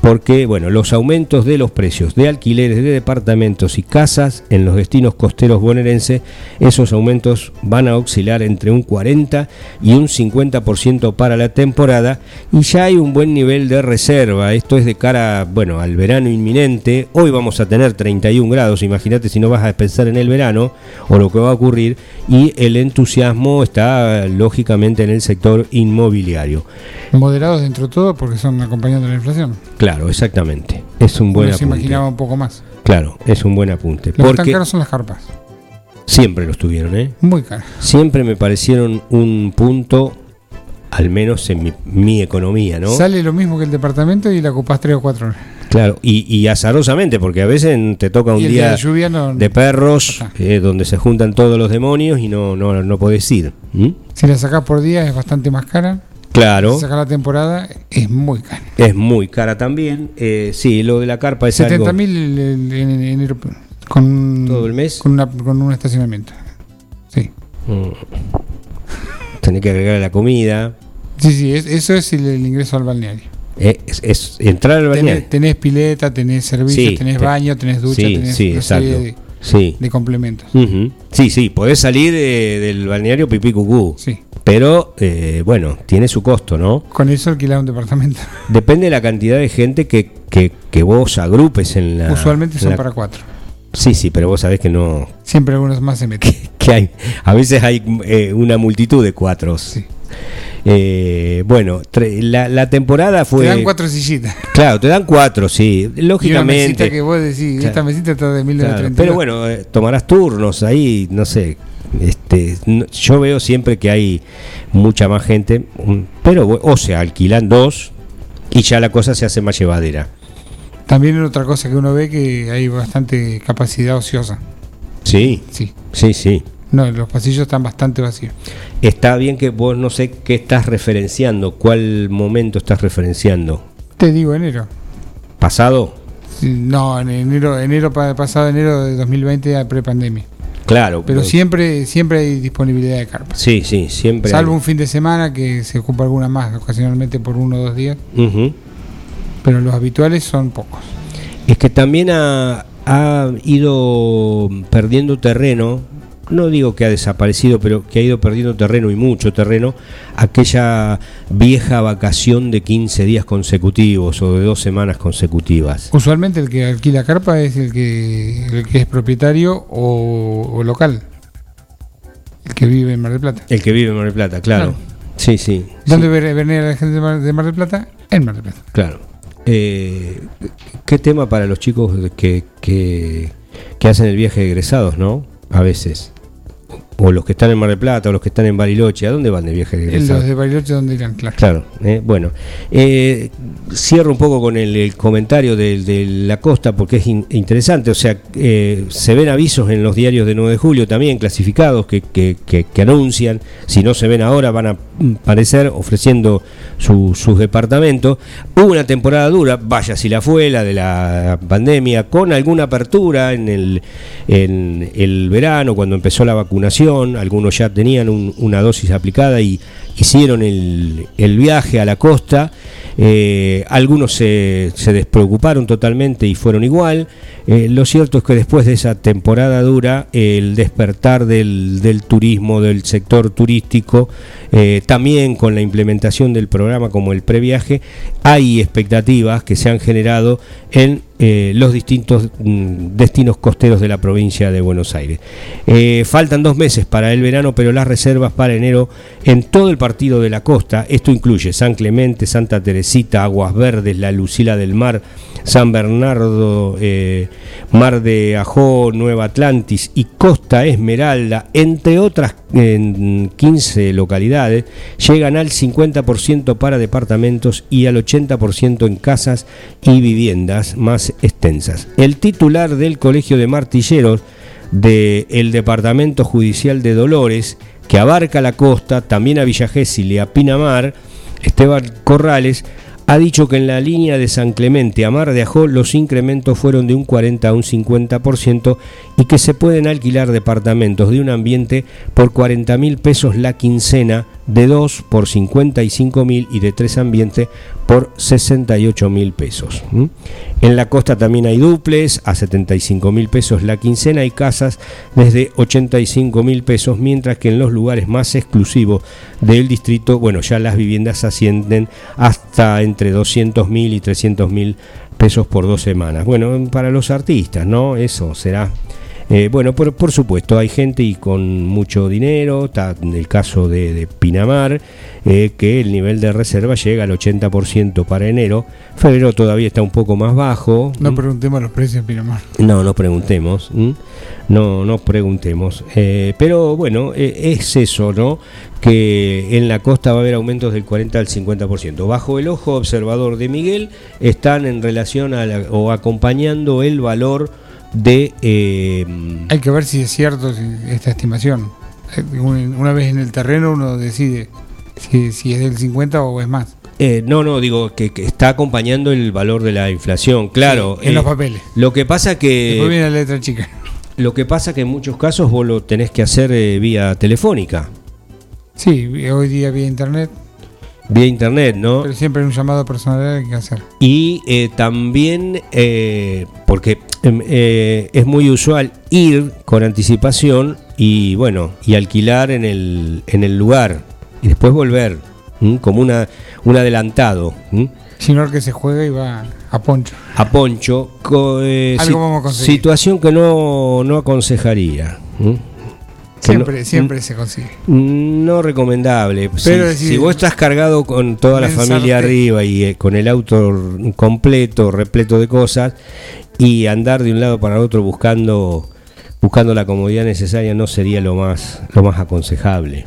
porque bueno, los aumentos de los precios de alquileres de departamentos y casas en los destinos costeros bonaerenses, esos aumentos van a oscilar entre un 40 y un 50% para la temporada y ya hay un buen nivel de reserva. Esto es de cara, bueno, al verano inminente. Hoy vamos a tener 31 grados, imagínate si no vas a pensar en el verano o lo que va a ocurrir y el entusiasmo está lógicamente en el sector inmobiliario. Moderados dentro de todo porque son acompañando la inflación. Claro, exactamente. Es un buen Uno se imaginaba un poco más. Claro, es un buen apunte. Los porque caros son las carpas. Siempre los tuvieron, ¿eh? Muy caros. Siempre me parecieron un punto, al menos en mi, economía, ¿no? Sale lo mismo que el departamento y la ocupas tres o cuatro horas. Claro, y, azarosamente, porque a veces te toca un día, de, perros eh, donde se juntan todos los demonios y no, no, no podés ir. Si la sacás por día es bastante más cara. Claro. Si la temporada es muy cara. Es muy cara también. Eh, sí, lo de la carpa es 70 mil en, enero con todo el mes con, con un estacionamiento. Sí. Mm. Tenés que agregar la comida. Sí, sí, eso es el, ingreso al balneario. Eh, es, entrar al balneario. Tenés, pileta, tenés servicio, tenés baño, tenés ducha, tenés sí, exacto. de, de, complementos. Sí, sí, podés salir eh, del balneario pipí cucú. Sí. Pero eh, bueno, tiene su costo, ¿no? Con eso alquilar un departamento. Depende de la cantidad de gente que, que, vos agrupes en la. Usualmente son para cuatro. Sí, sí, pero vos sabés que no. Siempre algunos más se meten. Que, hay, a veces hay eh, una multitud de cuatro. Sí. Eh, bueno, la, temporada fue. Te dan cuatro sillitas. Claro, te dan cuatro, sí. Lógicamente. Y mesita que vos decís, esta mesita está de 1932. pero bueno, tomarás turnos ahí, no sé, este, yo veo siempre que hay mucha más gente, pero o se alquilan dos y ya la cosa se hace más llevadera. También otra cosa que uno ve que hay bastante capacidad ociosa. Sí, sí, sí, sí. No, los pasillos están bastante vacíos. Está bien que vos no sé qué estás referenciando, cuál momento estás referenciando. Te digo enero. ¿Pasado? No, en enero, enero pasado enero de 2020 pre-pandemia. Claro. Pero siempre, siempre hay disponibilidad de carpas. Sí, sí, siempre. Salvo un fin de semana que se ocupa alguna más, ocasionalmente por uno o dos días. Pero los habituales son pocos. Es que también ha, ha ido perdiendo terreno no digo que ha desaparecido, pero que ha ido perdiendo terreno y mucho terreno, aquella vieja vacación de 15 días consecutivos o de dos semanas consecutivas. Usualmente el que alquila carpa es el que, el que es propietario o, local. El que vive en Mar del Plata. El que vive en Mar del Plata, claro. Sí, sí. ¿Dónde venía la gente de Mar, del Plata? En Mar del Plata. Claro. Eh, ¿Qué tema para los chicos que, que, que hacen el viaje de egresados, no? A veces o los que están en Mar del Plata o los que están en Bariloche, ¿a dónde van de viaje de Los de Bariloche, ¿dónde irán? Claro. Claro, eh, bueno. Eh, cierro un poco con el, comentario de, la costa porque es interesante, o sea, eh, se ven avisos en los diarios de 9 de julio también clasificados que, que, que, anuncian, si no se ven ahora van a aparecer ofreciendo sus departamentos. Hubo una temporada dura, vaya si la fue, la de la pandemia, con alguna apertura en el, en el verano, cuando empezó la vacunación, algunos ya tenían una dosis aplicada y hicieron el, viaje a la costa. Eh, algunos se, se, despreocuparon totalmente y fueron igual. Eh, lo cierto es que después de esa temporada dura, el despertar del, del turismo, del sector turístico, eh, también con la implementación del programa como el previaje, hay expectativas que se han generado en eh, los distintos mm, destinos costeros de la provincia de Buenos Aires. Eh, faltan dos meses para el verano, pero las reservas para enero en todo el partido de la costa, esto incluye San Clemente, Santa Teresita, Aguas Verdes, La Lucila del Mar, San Bernardo, eh, Mar de Ajó, Nueva Atlantis y Costa Esmeralda, entre otras 15 localidades, llegan al 50% para departamentos y al 80% en casas y viviendas más extensas. El titular del Colegio de Martilleros, del Departamento Judicial de Dolores, que abarca la costa, también a Villa y a Pinamar, Esteban Corrales, ha dicho que en la línea de San Clemente a Mar de Ajó los incrementos fueron de un 40 a un 50% y que se pueden alquilar departamentos de un ambiente por 40 mil pesos la quincena, de 2 por 55 mil y de 3 ambientes por 68 mil pesos. En la costa también hay duples a 75 mil pesos la quincena y casas desde 85 mil pesos, mientras que en los lugares más exclusivos del distrito, bueno, ya las viviendas ascienden hasta entre 200 mil y 300 mil pesos por dos semanas. Bueno, para los artistas, ¿no? Eso será eh, bueno, por, supuesto, hay gente y con mucho dinero, está en el caso de, Pinamar, eh, que el nivel de reserva llega al 80% para enero, febrero todavía está un poco más bajo. No preguntemos los precios en Pinamar. No, no preguntemos, no, no preguntemos. Eh, pero bueno, es eso, ¿no? Que en la costa va a haber aumentos del 40 al 50%. Bajo el ojo observador de Miguel están en relación a o acompañando el valor de... Eh, Hay que ver si es cierto esta estimación. Eh, una vez en el terreno uno decide si, si es del 50 o es más. Eh, no, no, digo que, está acompañando el valor de la inflación, claro. en los papeles. Lo que pasa que... Después viene la letra chica. Lo que pasa que en muchos casos vos lo tenés que hacer vía telefónica. Sí, hoy día vía internet. Vía internet, ¿no? Pero siempre un llamado personal hay que hacer. Y también, porque Em, eh, es muy usual ir con anticipación y bueno, y alquilar en el, en el lugar y después volver, como una, un adelantado. Sino que se juega y va a Poncho. A Poncho, eh, situación que no, no aconsejaría. Siempre, siempre se consigue. No recomendable. si, vos estás cargado con toda la familia arriba y eh, con el auto completo, repleto de cosas, y andar de un lado para el otro buscando buscando la comodidad necesaria no sería lo más lo más aconsejable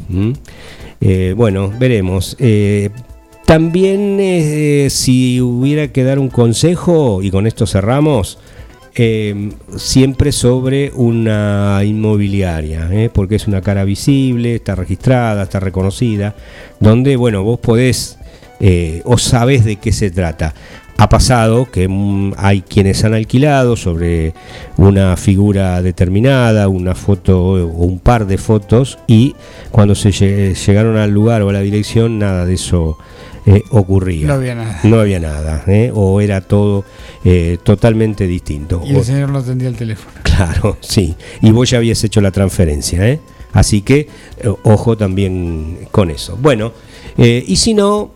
eh, bueno veremos eh, también eh, si hubiera que dar un consejo y con esto cerramos siempre sobre una inmobiliaria, porque es una cara visible, está registrada, está reconocida, donde bueno vos podés o sabés de qué se trata ha pasado que mm, hay quienes han alquilado sobre una figura determinada, una foto o un par de fotos y cuando se llegaron al lugar o a la dirección nada de eso eh, ocurría. No había nada. No había nada, eh, o era todo eh, totalmente distinto. Y el señor no atendía el teléfono. Claro, sí. Y vos ya habías hecho la transferencia, Así que ojo también con eso. Bueno, y si no,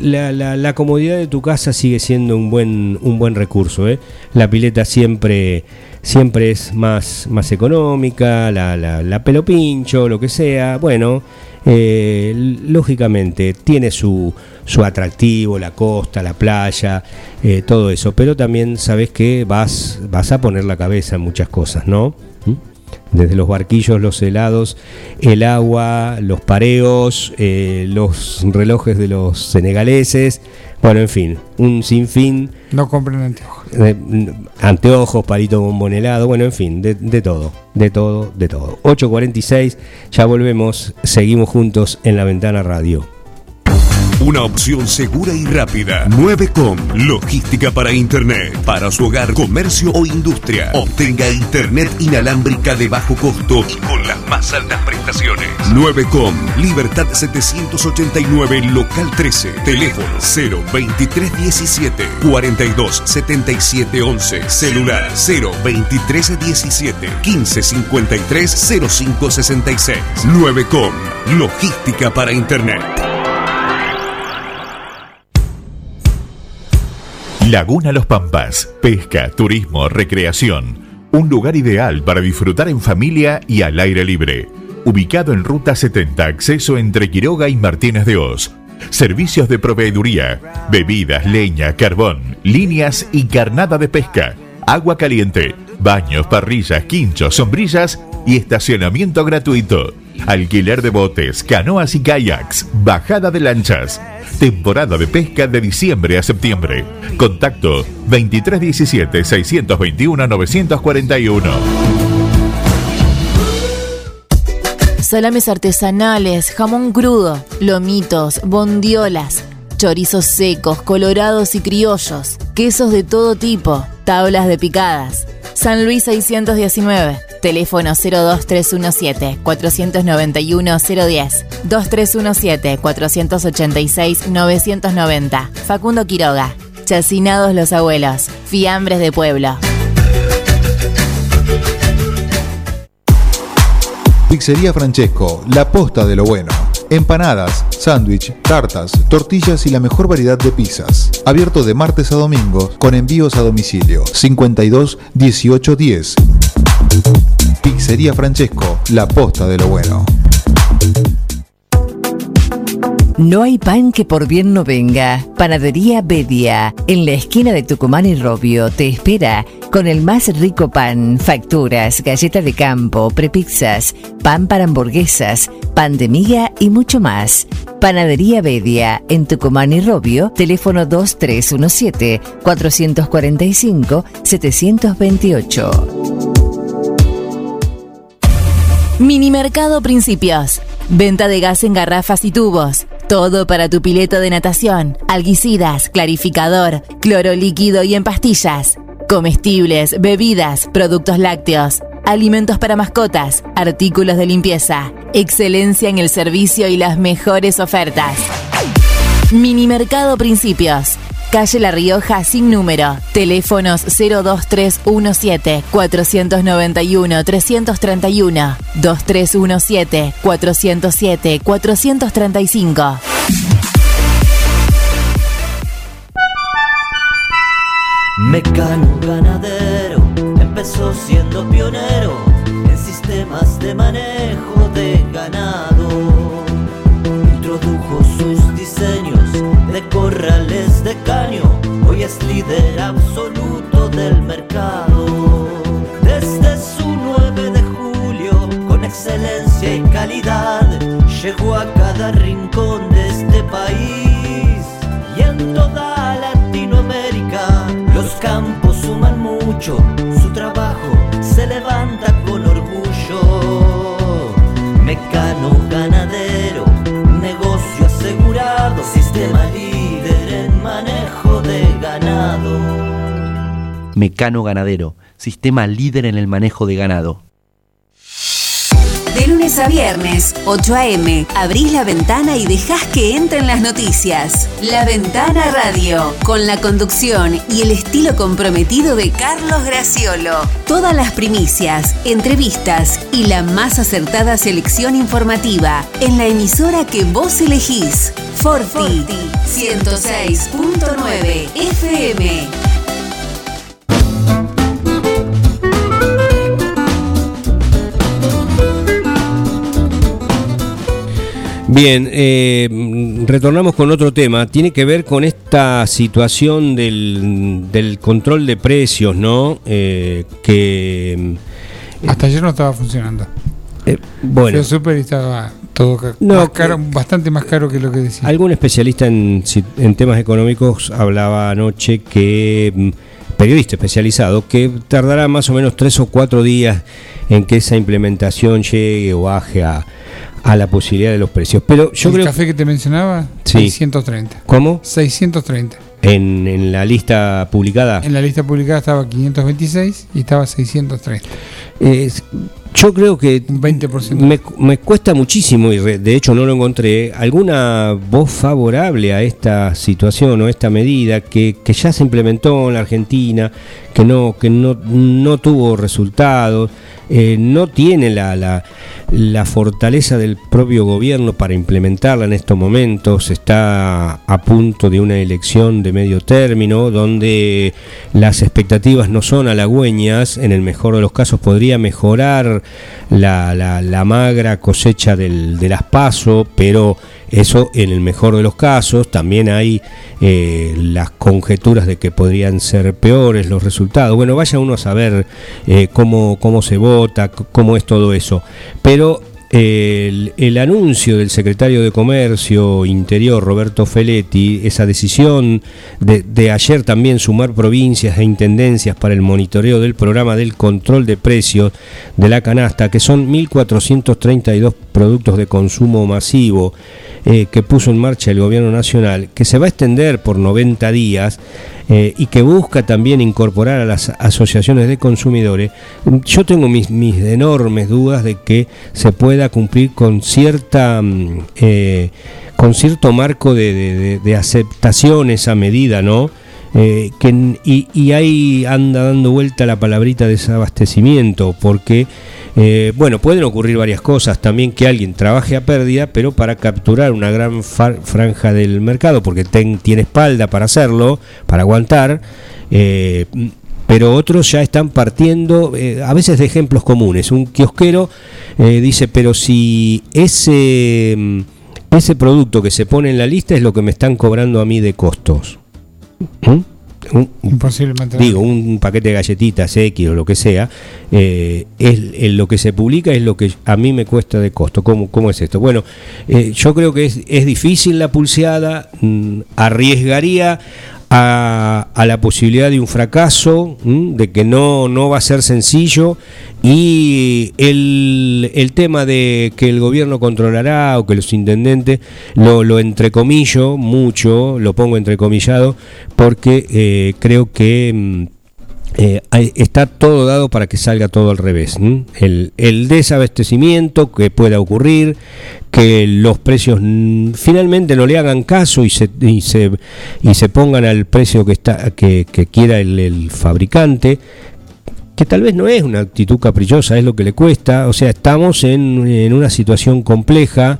la, la, comodidad de tu casa sigue siendo un buen, un buen recurso. ¿eh? La pileta siempre, siempre es más, más económica, la, la, pelo pincho, lo que sea. Bueno, eh, lógicamente tiene su, su atractivo, la costa, la playa, eh, todo eso. Pero también sabes que vas, vas a poner la cabeza en muchas cosas, ¿no? Desde los barquillos, los helados, el agua, los pareos, eh, los relojes de los senegaleses, bueno, en fin, un sinfín. No compren anteojos. anteojos, palito bombón helado, bueno, en fin, de, de todo, de todo, de todo. 8.46, ya volvemos, seguimos juntos en la ventana radio. Una opción segura y rápida. 9com. Logística para Internet. Para su hogar, comercio o industria. Obtenga Internet inalámbrica de bajo costo y con las más altas prestaciones. 9com. Libertad 789, local 13. Teléfono 02317 427711 Celular 02317 1553 0566. 9com. Logística para Internet. Laguna Los Pampas, pesca, turismo, recreación. Un lugar ideal para disfrutar en familia y al aire libre. Ubicado en Ruta 70, acceso entre Quiroga y Martínez de Oz. Servicios de proveeduría, bebidas, leña, carbón, líneas y carnada de pesca. Agua caliente, baños, parrillas, quinchos, sombrillas y estacionamiento gratuito. Alquiler de botes, canoas y kayaks, bajada de lanchas. Temporada de pesca de diciembre a septiembre. Contacto 2317-621-941. Salames artesanales, jamón crudo, lomitos, bondiolas, chorizos secos, colorados y criollos, quesos de todo tipo, tablas de picadas. San Luis 619 teléfono 02317 491 010, 2317 486 990. Facundo Quiroga, Chacinados los abuelos, fiambres de pueblo. Pizzería Francesco, la posta de lo bueno. Empanadas, sándwich, tartas, tortillas y la mejor variedad de pizzas. Abierto de martes a domingo con envíos a domicilio. 52 18 10. Pizzería Francesco, la posta de lo bueno. No hay pan que por bien no venga. Panadería Bedia, en la esquina de Tucumán y Robio, te espera con el más rico pan, facturas, galleta de campo, prepizzas, pan para hamburguesas, pan de miga y mucho más. Panadería Bedia, en Tucumán y Robio, teléfono 2317-445-728. Minimercado Principios. Venta de gas en garrafas y tubos. Todo para tu pileta de natación, alguicidas, clarificador, cloro líquido y en pastillas. Comestibles, bebidas, productos lácteos, alimentos para mascotas, artículos de limpieza. Excelencia en el servicio y las mejores ofertas. Minimercado Principios. Calle La Rioja sin número. Teléfonos 02317 491 331 2317 407 435. Mecano ganadero empezó siendo pionero en sistemas de manejo es líder absoluto del mercado. Desde su 9 de julio, con excelencia y calidad, llegó a cada rincón de este país y en toda Latinoamérica. Los campos suman mucho, su trabajo se levanta con orgullo. Mecano Mecano Ganadero, sistema líder en el manejo de ganado. De lunes a viernes, 8 a.m., abrís la ventana y dejás que entren las noticias. La Ventana Radio, con la conducción y el estilo comprometido de Carlos Graciolo. Todas las primicias, entrevistas y la más acertada selección informativa en la emisora que vos elegís. Forti, 106.9 FM. Bien, eh, retornamos con otro tema. Tiene que ver con esta situación del, del control de precios, ¿no? Eh, que. Hasta ayer no estaba funcionando. eh, bueno, Fui y estaba todo No, más caro, bastante más caro que lo que decía. algún especialista en, en temas económicos hablaba anoche que. mm, periodista especializado, que tardará más o menos tres o cuatro días en que esa implementación llegue o baje a, a la posibilidad de los precios. Pero yo el creo. café que te mencionaba, Sí. 630. ¿Cómo? 630. En, en la lista publicada. En la lista publicada estaba 526 y estaba 630. Yo creo que Un 20%. me, me cuesta muchísimo y re- de hecho no lo encontré alguna voz favorable a esta situación o esta medida que, que ya se implementó en la Argentina, que no que no, no tuvo resultados, eh, no tiene la, la, la fortaleza del propio gobierno para implementarla en estos momentos, está a punto de una elección de medio término donde las expectativas no son halagüeñas, en el mejor de los casos podría mejorar la, la- magra cosecha del, de las pero eso en el mejor de los casos, también hay eh, las conjeturas de que podrían ser peores los resultados. Bueno, vaya uno a saber eh, cómo, cómo se vota, cómo es todo eso. Pero el, anuncio del secretario de Comercio Interior, Roberto Feletti, esa decisión de, ayer también sumar provincias e intendencias para el monitoreo del programa del control de precios de la canasta, que son 1.432 productos de consumo masivo eh, que puso en marcha el gobierno nacional, que se va a extender por 90 días eh, y que busca también incorporar a las asociaciones de consumidores, yo tengo mis, enormes dudas de que se pueda cumplir con cierta mm, eh, con cierto marco de, de, aceptación esa medida, ¿no? Eh, que, y, ahí anda dando vuelta la palabrita desabastecimiento, porque eh, bueno, pueden ocurrir varias cosas. También que alguien trabaje a pérdida, pero para capturar una gran franja del mercado, porque tiene espalda para hacerlo, para aguantar. Eh, pero otros ya están partiendo, eh, a veces de ejemplos comunes. Un kiosquero dice, pero si ese, ese producto que se pone en la lista es lo que me están cobrando a mí de costos. ¿Mm? Un, digo, un paquete de galletitas X o lo que sea, eh, es, lo que se publica es lo que a mí me cuesta de costo. ¿Cómo, cómo es esto? Bueno, eh, yo creo que es, es difícil la pulseada, mm, arriesgaría a, la posibilidad de un fracaso, de que no, no va a ser sencillo. Y el, el, tema de que el gobierno controlará o que los intendentes lo, lo entrecomillo mucho, lo pongo entrecomillado, porque eh, creo que mm, eh, está todo dado para que salga todo al revés. El, desabastecimiento que pueda ocurrir, que los precios finalmente no le hagan caso y se, y se, y se pongan al precio que, está, que, quiera el, fabricante, que tal vez no es una actitud caprichosa, es lo que le cuesta. O sea, estamos en una situación compleja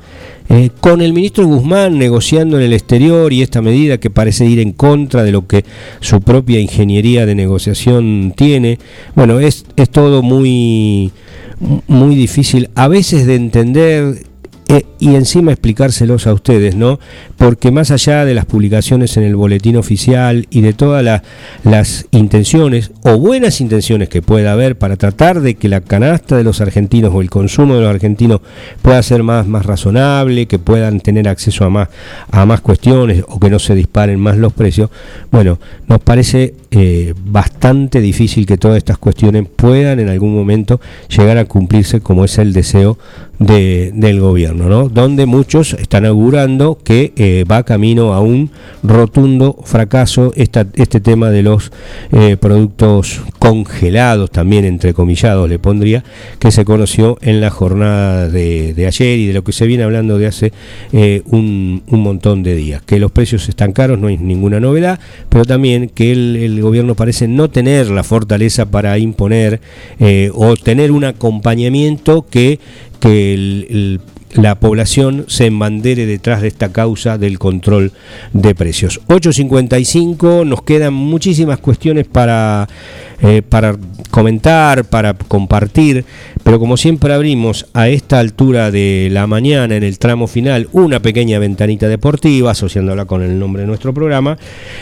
eh, con el ministro Guzmán negociando en el exterior y esta medida que parece ir en contra de lo que su propia ingeniería de negociación tiene. Bueno, es, es todo muy, muy difícil a veces de entender eh, y encima explicárselos a ustedes, ¿no? Porque más allá de las publicaciones en el boletín oficial y de todas las intenciones o buenas intenciones que pueda haber para tratar de que la canasta de los argentinos o el consumo de los argentinos pueda ser más, más razonable, que puedan tener acceso a más, a más cuestiones o que no se disparen más los precios, bueno, nos parece eh, bastante difícil que todas estas cuestiones puedan en algún momento llegar a cumplirse como es el deseo de, del gobierno, donde muchos están augurando que eh, va camino a un rotundo fracaso esta, este tema de los eh, productos congelados, también entrecomillados le pondría, que se conoció en la jornada de, ayer y de lo que se viene hablando de hace eh, un, un, montón de días, que los precios están caros, no hay ninguna novedad, pero también que el, el gobierno parece no tener la fortaleza para imponer o tener un acompañamiento que que la población se embandere detrás de esta causa del control de precios. 8.55, nos quedan muchísimas cuestiones para, eh, para comentar, para compartir, pero como siempre abrimos a esta altura de la mañana, en el tramo final, una pequeña ventanita deportiva, asociándola con el nombre de nuestro programa.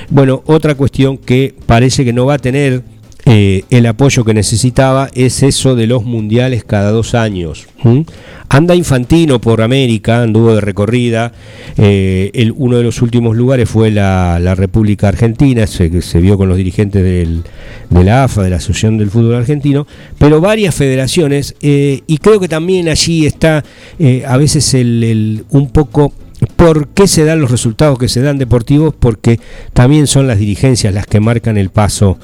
Bueno, otra cuestión que parece que no va a tener eh, el apoyo que necesitaba es eso de los mundiales cada dos años. Anda Infantino por América, anduvo de recorrida. Eh, uno de los últimos lugares fue la, República Argentina, se, se, vio con los dirigentes del, de la AFA, de la Asociación del Fútbol Argentino, pero varias federaciones, eh, y creo que también allí está a veces el, un poco ¿Por qué se dan los resultados que se dan deportivos? Porque también son las dirigencias las que marcan el paso.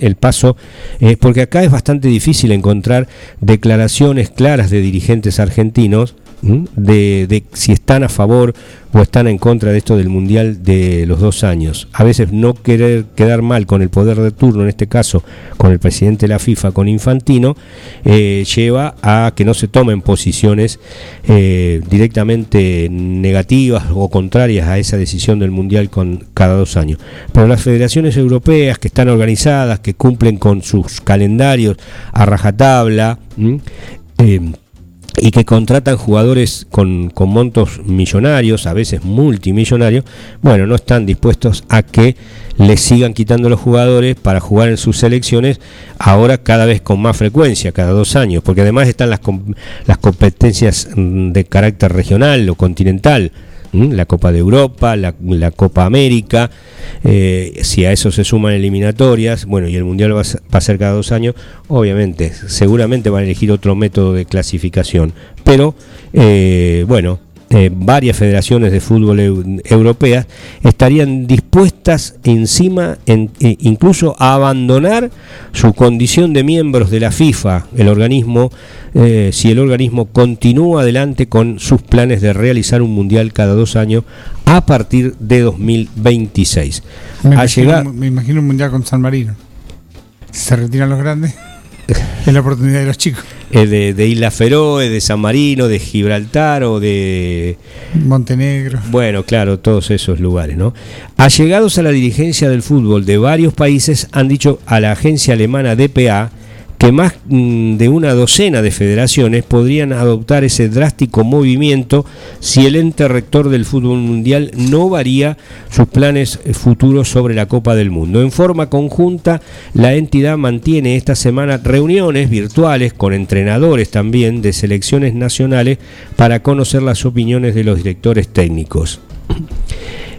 El paso, eh, porque acá es bastante difícil encontrar declaraciones claras de dirigentes argentinos de, si están a favor o están en contra de esto del Mundial de los dos años. A veces no querer quedar mal con el poder de turno, en este caso con el presidente de la FIFA, con Infantino, eh, lleva a que no se tomen posiciones eh, directamente negativas o contrarias a esa decisión del Mundial con cada dos años. Pero las federaciones europeas que están organizadas, que cumplen con sus calendarios a rajatabla, y que contratan jugadores con, con, montos millonarios, a veces multimillonarios, bueno, no están dispuestos a que les sigan quitando los jugadores para jugar en sus selecciones, ahora cada vez con más frecuencia, cada dos años, porque además están las, las competencias mm, de carácter regional o continental la Copa de Europa, la, Copa América, eh, si a eso se suman eliminatorias, bueno, y el Mundial va a, ser cada dos años, obviamente, seguramente van a elegir otro método de clasificación, pero eh, bueno, eh, varias federaciones de fútbol europeas estarían dispuestas encima, en, e incluso a abandonar su condición de miembros de la FIFA, el organismo, eh, si el organismo continúa adelante con sus planes de realizar un mundial cada dos años a partir de 2026. Me, imagino, me imagino un mundial con San Marino. Se retiran los grandes. Es la oportunidad de los chicos. de, de, Isla Feroe, de San Marino, de Gibraltar o de. Montenegro. Bueno, claro, todos esos lugares, ¿no? Allegados a la dirigencia del fútbol de varios países han dicho a la agencia alemana DPA que más mm, de una docena de federaciones podrían adoptar ese drástico movimiento si el ente rector del fútbol mundial no varía sus planes futuros sobre la Copa del Mundo. En forma conjunta, la entidad mantiene esta semana reuniones virtuales con entrenadores también de selecciones nacionales para conocer las opiniones de los directores técnicos.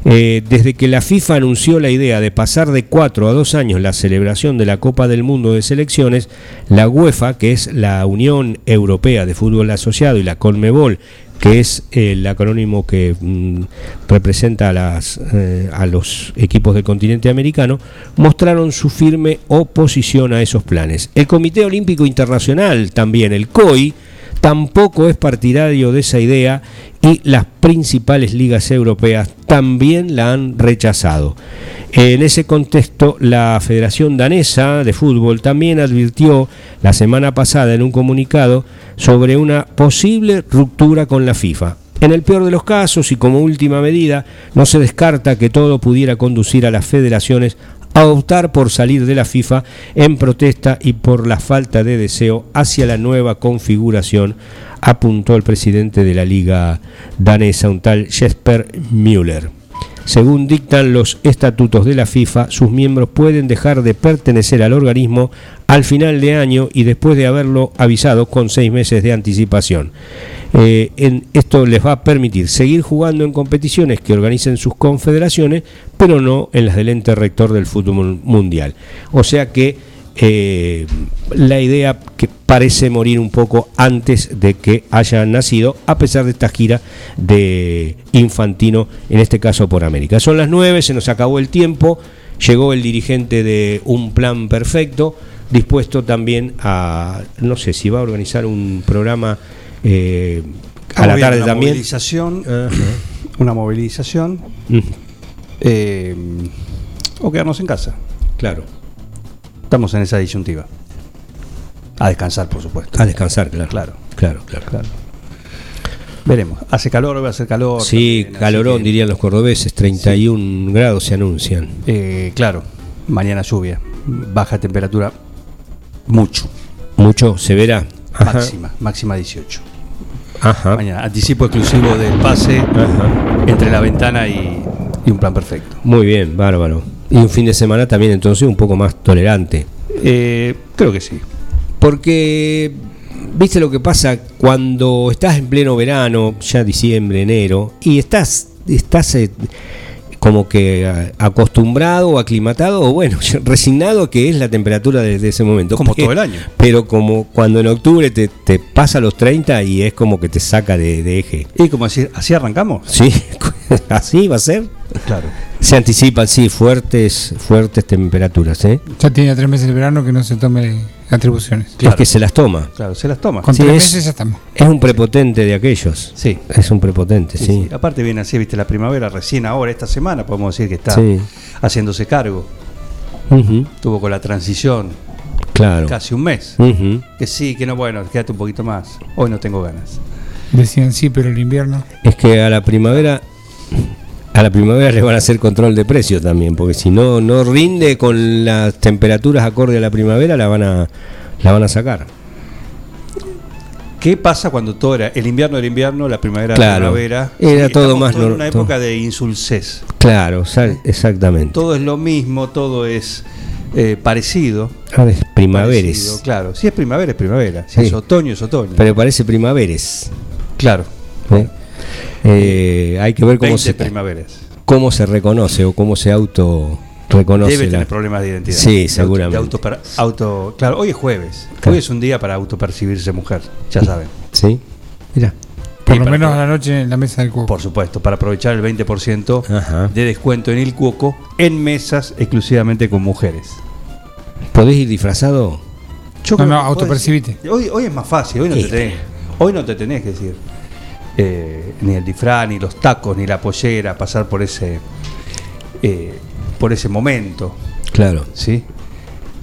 Eh, desde que la FIFA anunció la idea de pasar de cuatro a dos años la celebración de la Copa del Mundo de Selecciones, la UEFA, que es la Unión Europea de Fútbol Asociado, y la Conmebol, que es el acrónimo que mm, representa a, las, eh, a los equipos del continente americano, mostraron su firme oposición a esos planes. El Comité Olímpico Internacional, también el COI, tampoco es partidario de esa idea y las principales ligas europeas también la han rechazado. En ese contexto, la Federación Danesa de Fútbol también advirtió la semana pasada en un comunicado sobre una posible ruptura con la FIFA. En el peor de los casos y como última medida, no se descarta que todo pudiera conducir a las federaciones a optar por salir de la FIFA en protesta y por la falta de deseo hacia la nueva configuración, apuntó el presidente de la liga danesa, un tal Jesper Müller. Según dictan los estatutos de la FIFA, sus miembros pueden dejar de pertenecer al organismo al final de año y después de haberlo avisado con seis meses de anticipación. Eh, esto les va a permitir seguir jugando en competiciones que organicen sus confederaciones, pero no en las del ente rector del fútbol mundial. O sea que eh, la idea que parece morir un poco antes de que haya nacido, a pesar de esta gira de Infantino, en este caso por América. Son las nueve, se nos acabó el tiempo, llegó el dirigente de Un Plan Perfecto, dispuesto también a, no sé si va a organizar un programa eh, a la tarde una también. Movilización, Una movilización. Eh, o quedarnos en casa. Claro. Estamos en esa disyuntiva. A descansar, por supuesto. A descansar, claro. Claro, claro, claro. Veremos. Hace calor, va a hacer calor. Sí, calorón, dirían los cordobeses. 31 grados se anuncian. Eh, claro, mañana lluvia. Baja temperatura, mucho. ¿Mucho? ¿Severa? Máxima, máxima 18. Ajá. Mañana, anticipo exclusivo del pase entre la ventana y un plan perfecto. Muy bien, bárbaro. Y un fin de semana también entonces un poco más tolerante. Eh, creo que sí. Porque, viste lo que pasa cuando estás en pleno verano, ya diciembre, enero, y estás, estás eh, como que acostumbrado o aclimatado, o bueno, resignado que es la temperatura de, ese momento. Como todo el año. Pero como cuando en octubre te, pasa los 30 y es como que te saca de, eje. ¿Y como así, así arrancamos? Sí, así va a ser. Claro. Se anticipan, sí, fuertes, fuertes temperaturas. ¿eh? Ya tiene tres meses de verano que no se tome atribuciones. Es que se las toma. Claro, se las toma. Con tres meses ya estamos. Es un prepotente de aquellos. Sí. Es un prepotente, sí. Aparte viene así, viste, la primavera recién ahora, esta semana, podemos decir que está haciéndose cargo. Tuvo con la transición. Claro. Casi un mes. Que sí, que no, bueno, quédate un poquito más. Hoy no tengo ganas. Decían sí, pero el invierno. Es que a la primavera a la primavera le van a hacer control de precios también, porque si no no rinde con las temperaturas acorde a la primavera, la van a la van a sacar. ¿Qué pasa cuando todo era el invierno era invierno, la primavera Claro. era primavera? Era todo más todo en nor- una época de insulsez. Claro, sa- exactamente. Todo es lo mismo, todo es eh, parecido. Ahora es primaveres. Parecido, Claro, si es primavera es primavera, si Sí. es otoño es otoño. Pero parece primaveres. claro. ¿eh? Eh, hay que ver cómo 20 se, primaveras. cómo se reconoce o cómo se auto reconoce. Debe la- tener problemas de identidad. Sí, De auto- seguramente. de auto, auto- claro, hoy es jueves. Claro. Hoy es un día para autopercibirse mujer, ya saben. Sí. Mira. Por lo menos a la noche en la mesa del cubo. Por supuesto, para aprovechar el 20% Ajá. de descuento en el cuoco en mesas exclusivamente con mujeres. ¿Podés ir disfrazado? Yo No, creo no, autopercibite. Hoy, hoy es más fácil, hoy no, te tenés, hoy no te tenés que decir eh, ni el disfraz, ni los tacos, ni la pollera, pasar por ese eh, por ese momento. Claro. ¿Sí?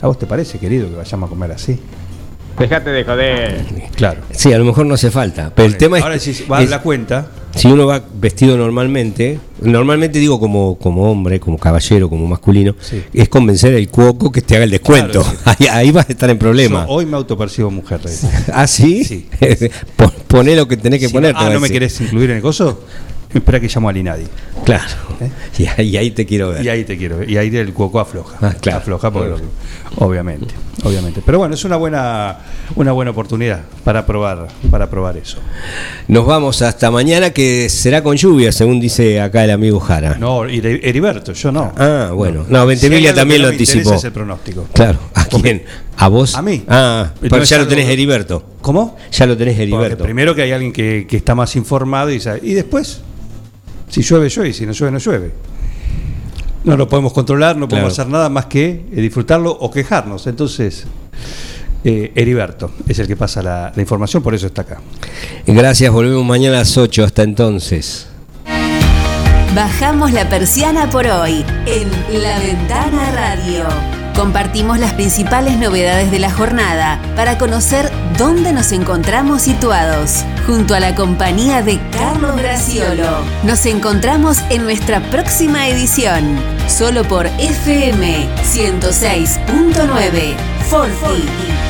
¿A vos te parece, querido, que vayamos a comer así? Dejate de joder. Claro. Sí, a lo mejor no hace falta. Pero el tema es, Ahora si va a es- la cuenta, si uno va vestido normalmente, normalmente digo como, como hombre, como caballero, como masculino, Sí. es convencer al cuoco que te haga el descuento. Claro, ahí, ahí vas a estar en problema. yo hoy me autopercibo mujer. Rey. ¿Ah, sí? Sí. Pon- Poné lo que tenés que Si poner. ah, a ¿no me querés incluir en el coso? Espera que llamo a Linadi. Claro. ¿Eh? Y, ahí, y ahí te quiero ver. Y ahí te quiero ver. Y ahí el cuoco afloja. Ah, claro. Afloja porque, obviamente, obviamente. Pero bueno, es una buena, una buena oportunidad para probar, para probar eso. Nos vamos hasta mañana, que será con lluvia, según dice acá el amigo Jara. No, Eri- Heriberto, yo no. Ah, bueno. No, Si Ventimiglia algo también lo interesa anticipó. Es el pronóstico. Claro. ¿A quién? ¿A vos? A mí. Ah, pero ya lo tenés Heriberto. ¿Cómo? Ya lo tenés Porque Heriberto. primero que hay alguien que, que está más informado y sabe. Y después, si llueve, llueve, y si no llueve, no llueve. No lo podemos controlar, no podemos Claro. hacer nada más que eh, disfrutarlo o quejarnos. Entonces, eh, Heriberto es el que pasa la, la información, por eso está acá. Gracias, volvemos mañana a las 8. Hasta entonces. Bajamos la persiana por hoy en La Ventana Radio. Compartimos las principales novedades de la jornada para conocer dónde nos encontramos situados. Junto a la compañía de Carlos Graciolo. Nos encontramos en nuestra próxima edición. Solo por FM 106.9 Forti.